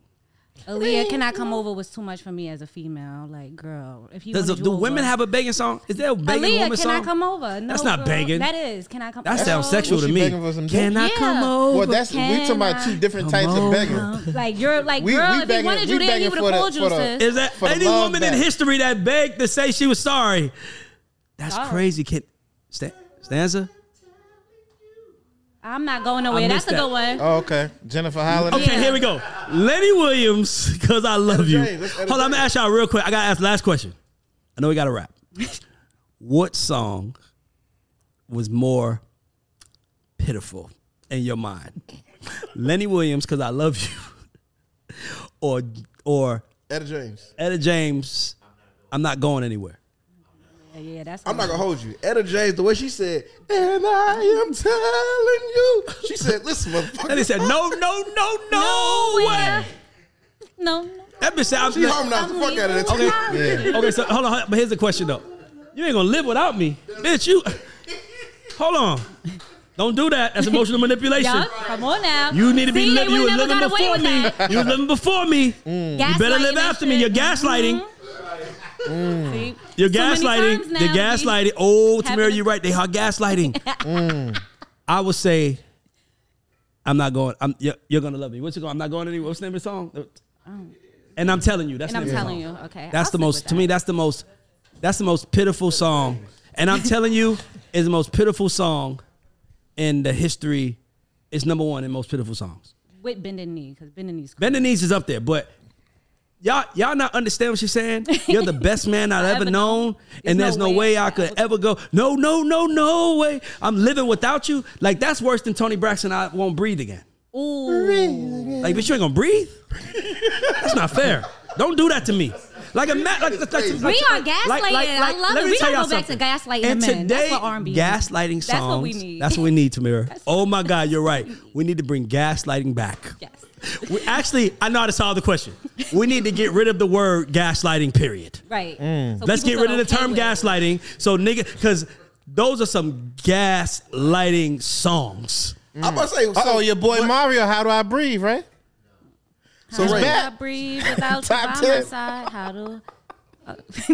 Aaliyah, can I come over? Was too much for me as a female. Like, girl, if you Does the, do you women have a begging song? Is there a begging Aaliyah, woman can song? I come over? No, That's not girl. begging. That is. Can I come? That over? sounds sexual to me. begging Can dick? I Yeah. come over? Well, that's we talking Can about two different types on. of begging. Like you're like We- girl. we if he begging- wanted you there, he would for have the- called you, for the- sis. Is that any love woman in history that begged to say she was sorry? That's Sorry. crazy. Can Sta- stanza? I'm not going nowhere. That's a that. good one. Oh, okay. Jennifer Holliday. Okay, Yeah. here we go. Lenny Williams, because I love you. James, that's Etta Hold on, I'm gonna ask y'all real quick. I gotta ask the last question. I know we gotta wrap. what song was more pitiful in your mind? Lenny Williams, because I love you, or or Etta James. Etta James, I'm not going anywhere. Yeah, yeah, that's. I'm not gonna hold you. Etta James, the way she said, and I am telling you, she said, "Listen, motherfucker." And they said, no, no, no, no Nowhere. way. No, no. That bitch said, I'm She harmonized the fuck out of that. Okay. Okay, so hold on, but here's the question though. You ain't gonna live without me. Bitch, you hold on. Don't do that. That's emotional manipulation. Yup, come on now. You need to be See, living. You would were living before me. You was living before me. You better live after me. You're shit. Mm-hmm. gaslighting. Mm. See? You're gaslighting. now, You're gaslighting. Oh, Tamara, you're right. They are gaslighting. Mm. I would say, I'm not going. I'm. You're, you're gonna love me. What's it going? I'm not going anywhere. What's the name of the song? Oh. And I'm telling you, that's And I'm telling you, okay. That's I'll the most to me. That's the most. That's the most pitiful song. And I'm telling you, is the most pitiful song in the history. It's number one in most pitiful songs. with bending knee because bending knees. Bend the knees is up there, but y'all y'all not understand what she's saying. You're the best man I've ever known, and There's there's no no way way I could ever go. No, no, no, no way. I'm living without you. Like that's worse than Toni Braxton. I won't breathe again. Ooh. Like, but you ain't gonna breathe. That's not fair. Don't do that to me. Like a ma- like, like, like, We like- are gaslighting. I love it. We gotta go back to gaslighting And men. That's today, what R&B gaslighting songs. That's what we need. That's what we need, Tamira. Oh my God, you're right. We need to bring gaslighting back. Yes. We, actually, I know how to solve the question. We need to get rid of the word gaslighting. Period. Right. So Mm. Let's get rid of feel the term okay with it. gaslighting. So nigga, because those are some gaslighting songs. I'm about to say, so, Oh, your boy what- Mario. How do I breathe? Right. So How do Ray, I breathe without you Top by my side? How do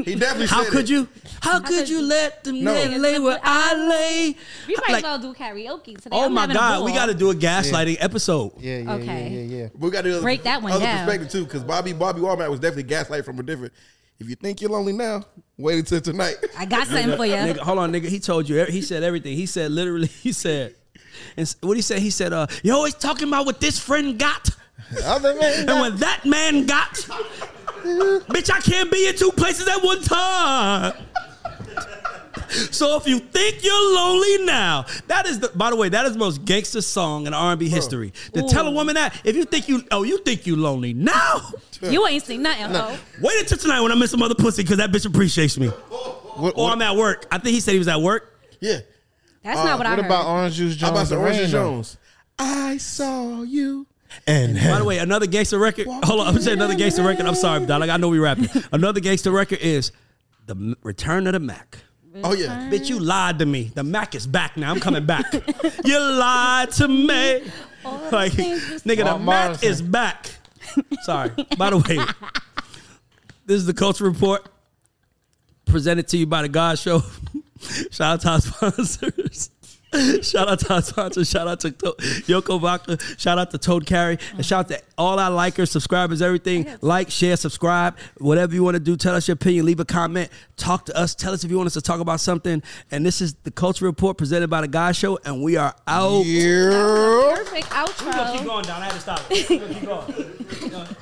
he definitely How could it. you? How could could you you- let them No. men lay where I lay? we might Like, as well do karaoke today? oh I'm my God, we got to do a gaslighting episode. Yeah. Yeah. Okay. Yeah. Yeah. Yeah. We got to Break that one other down. perspective too, because Bobby Bobby Womack was definitely gaslight from a different. If you think you're lonely now, wait until tonight. I got something for you. Nigga, hold on, nigga. He told you. He said everything. He said literally. He said, and what he said. He said, uh, "You always talking about what this friend got, Other man. and what that man got. Bitch, I can't be in two places at one time." So if you think you're lonely now, that is the. By the way, that is the most gangster song in R&B history. To tell a woman that if you think you, oh, you think you lonely now, You ain't seen nothing. Oh. wait until tonight when I miss some other pussy because that bitch appreciates me. What, Or what, I'm at work. I think he said he was at work. Yeah. That's not uh, what I what heard. about Oran Juice How about Jones? some and Orange Rain. Jones? I saw you. And By the way, another gangster record. Hold on, I'm saying another gangster record. I'm sorry, dog. I know we rapping. Another gangster record is the Return of the Mack. Oh yeah. Bitch, you lied to me. The Mac is back now. I'm coming back. you lied to me. Like, nigga, the Mac Morrison. is back. Sorry. By the way, this is the Culture Report presented to you by the GAUDS Show. Shout out to our sponsors. shout out to our sponsor. Shout out to to- Yoko Vodka. Shout out to Toad Carry. And uh-huh. shout out to all our likers, subscribers, everything. Like, share, subscribe. Whatever you want to do, tell us your opinion. Leave a comment. Talk to us. Tell us if you want us to talk about something. And this is the Culture Report presented by the GAUDS Show. And we are out. Perfect outro. going down. I had to stop it. Keep going.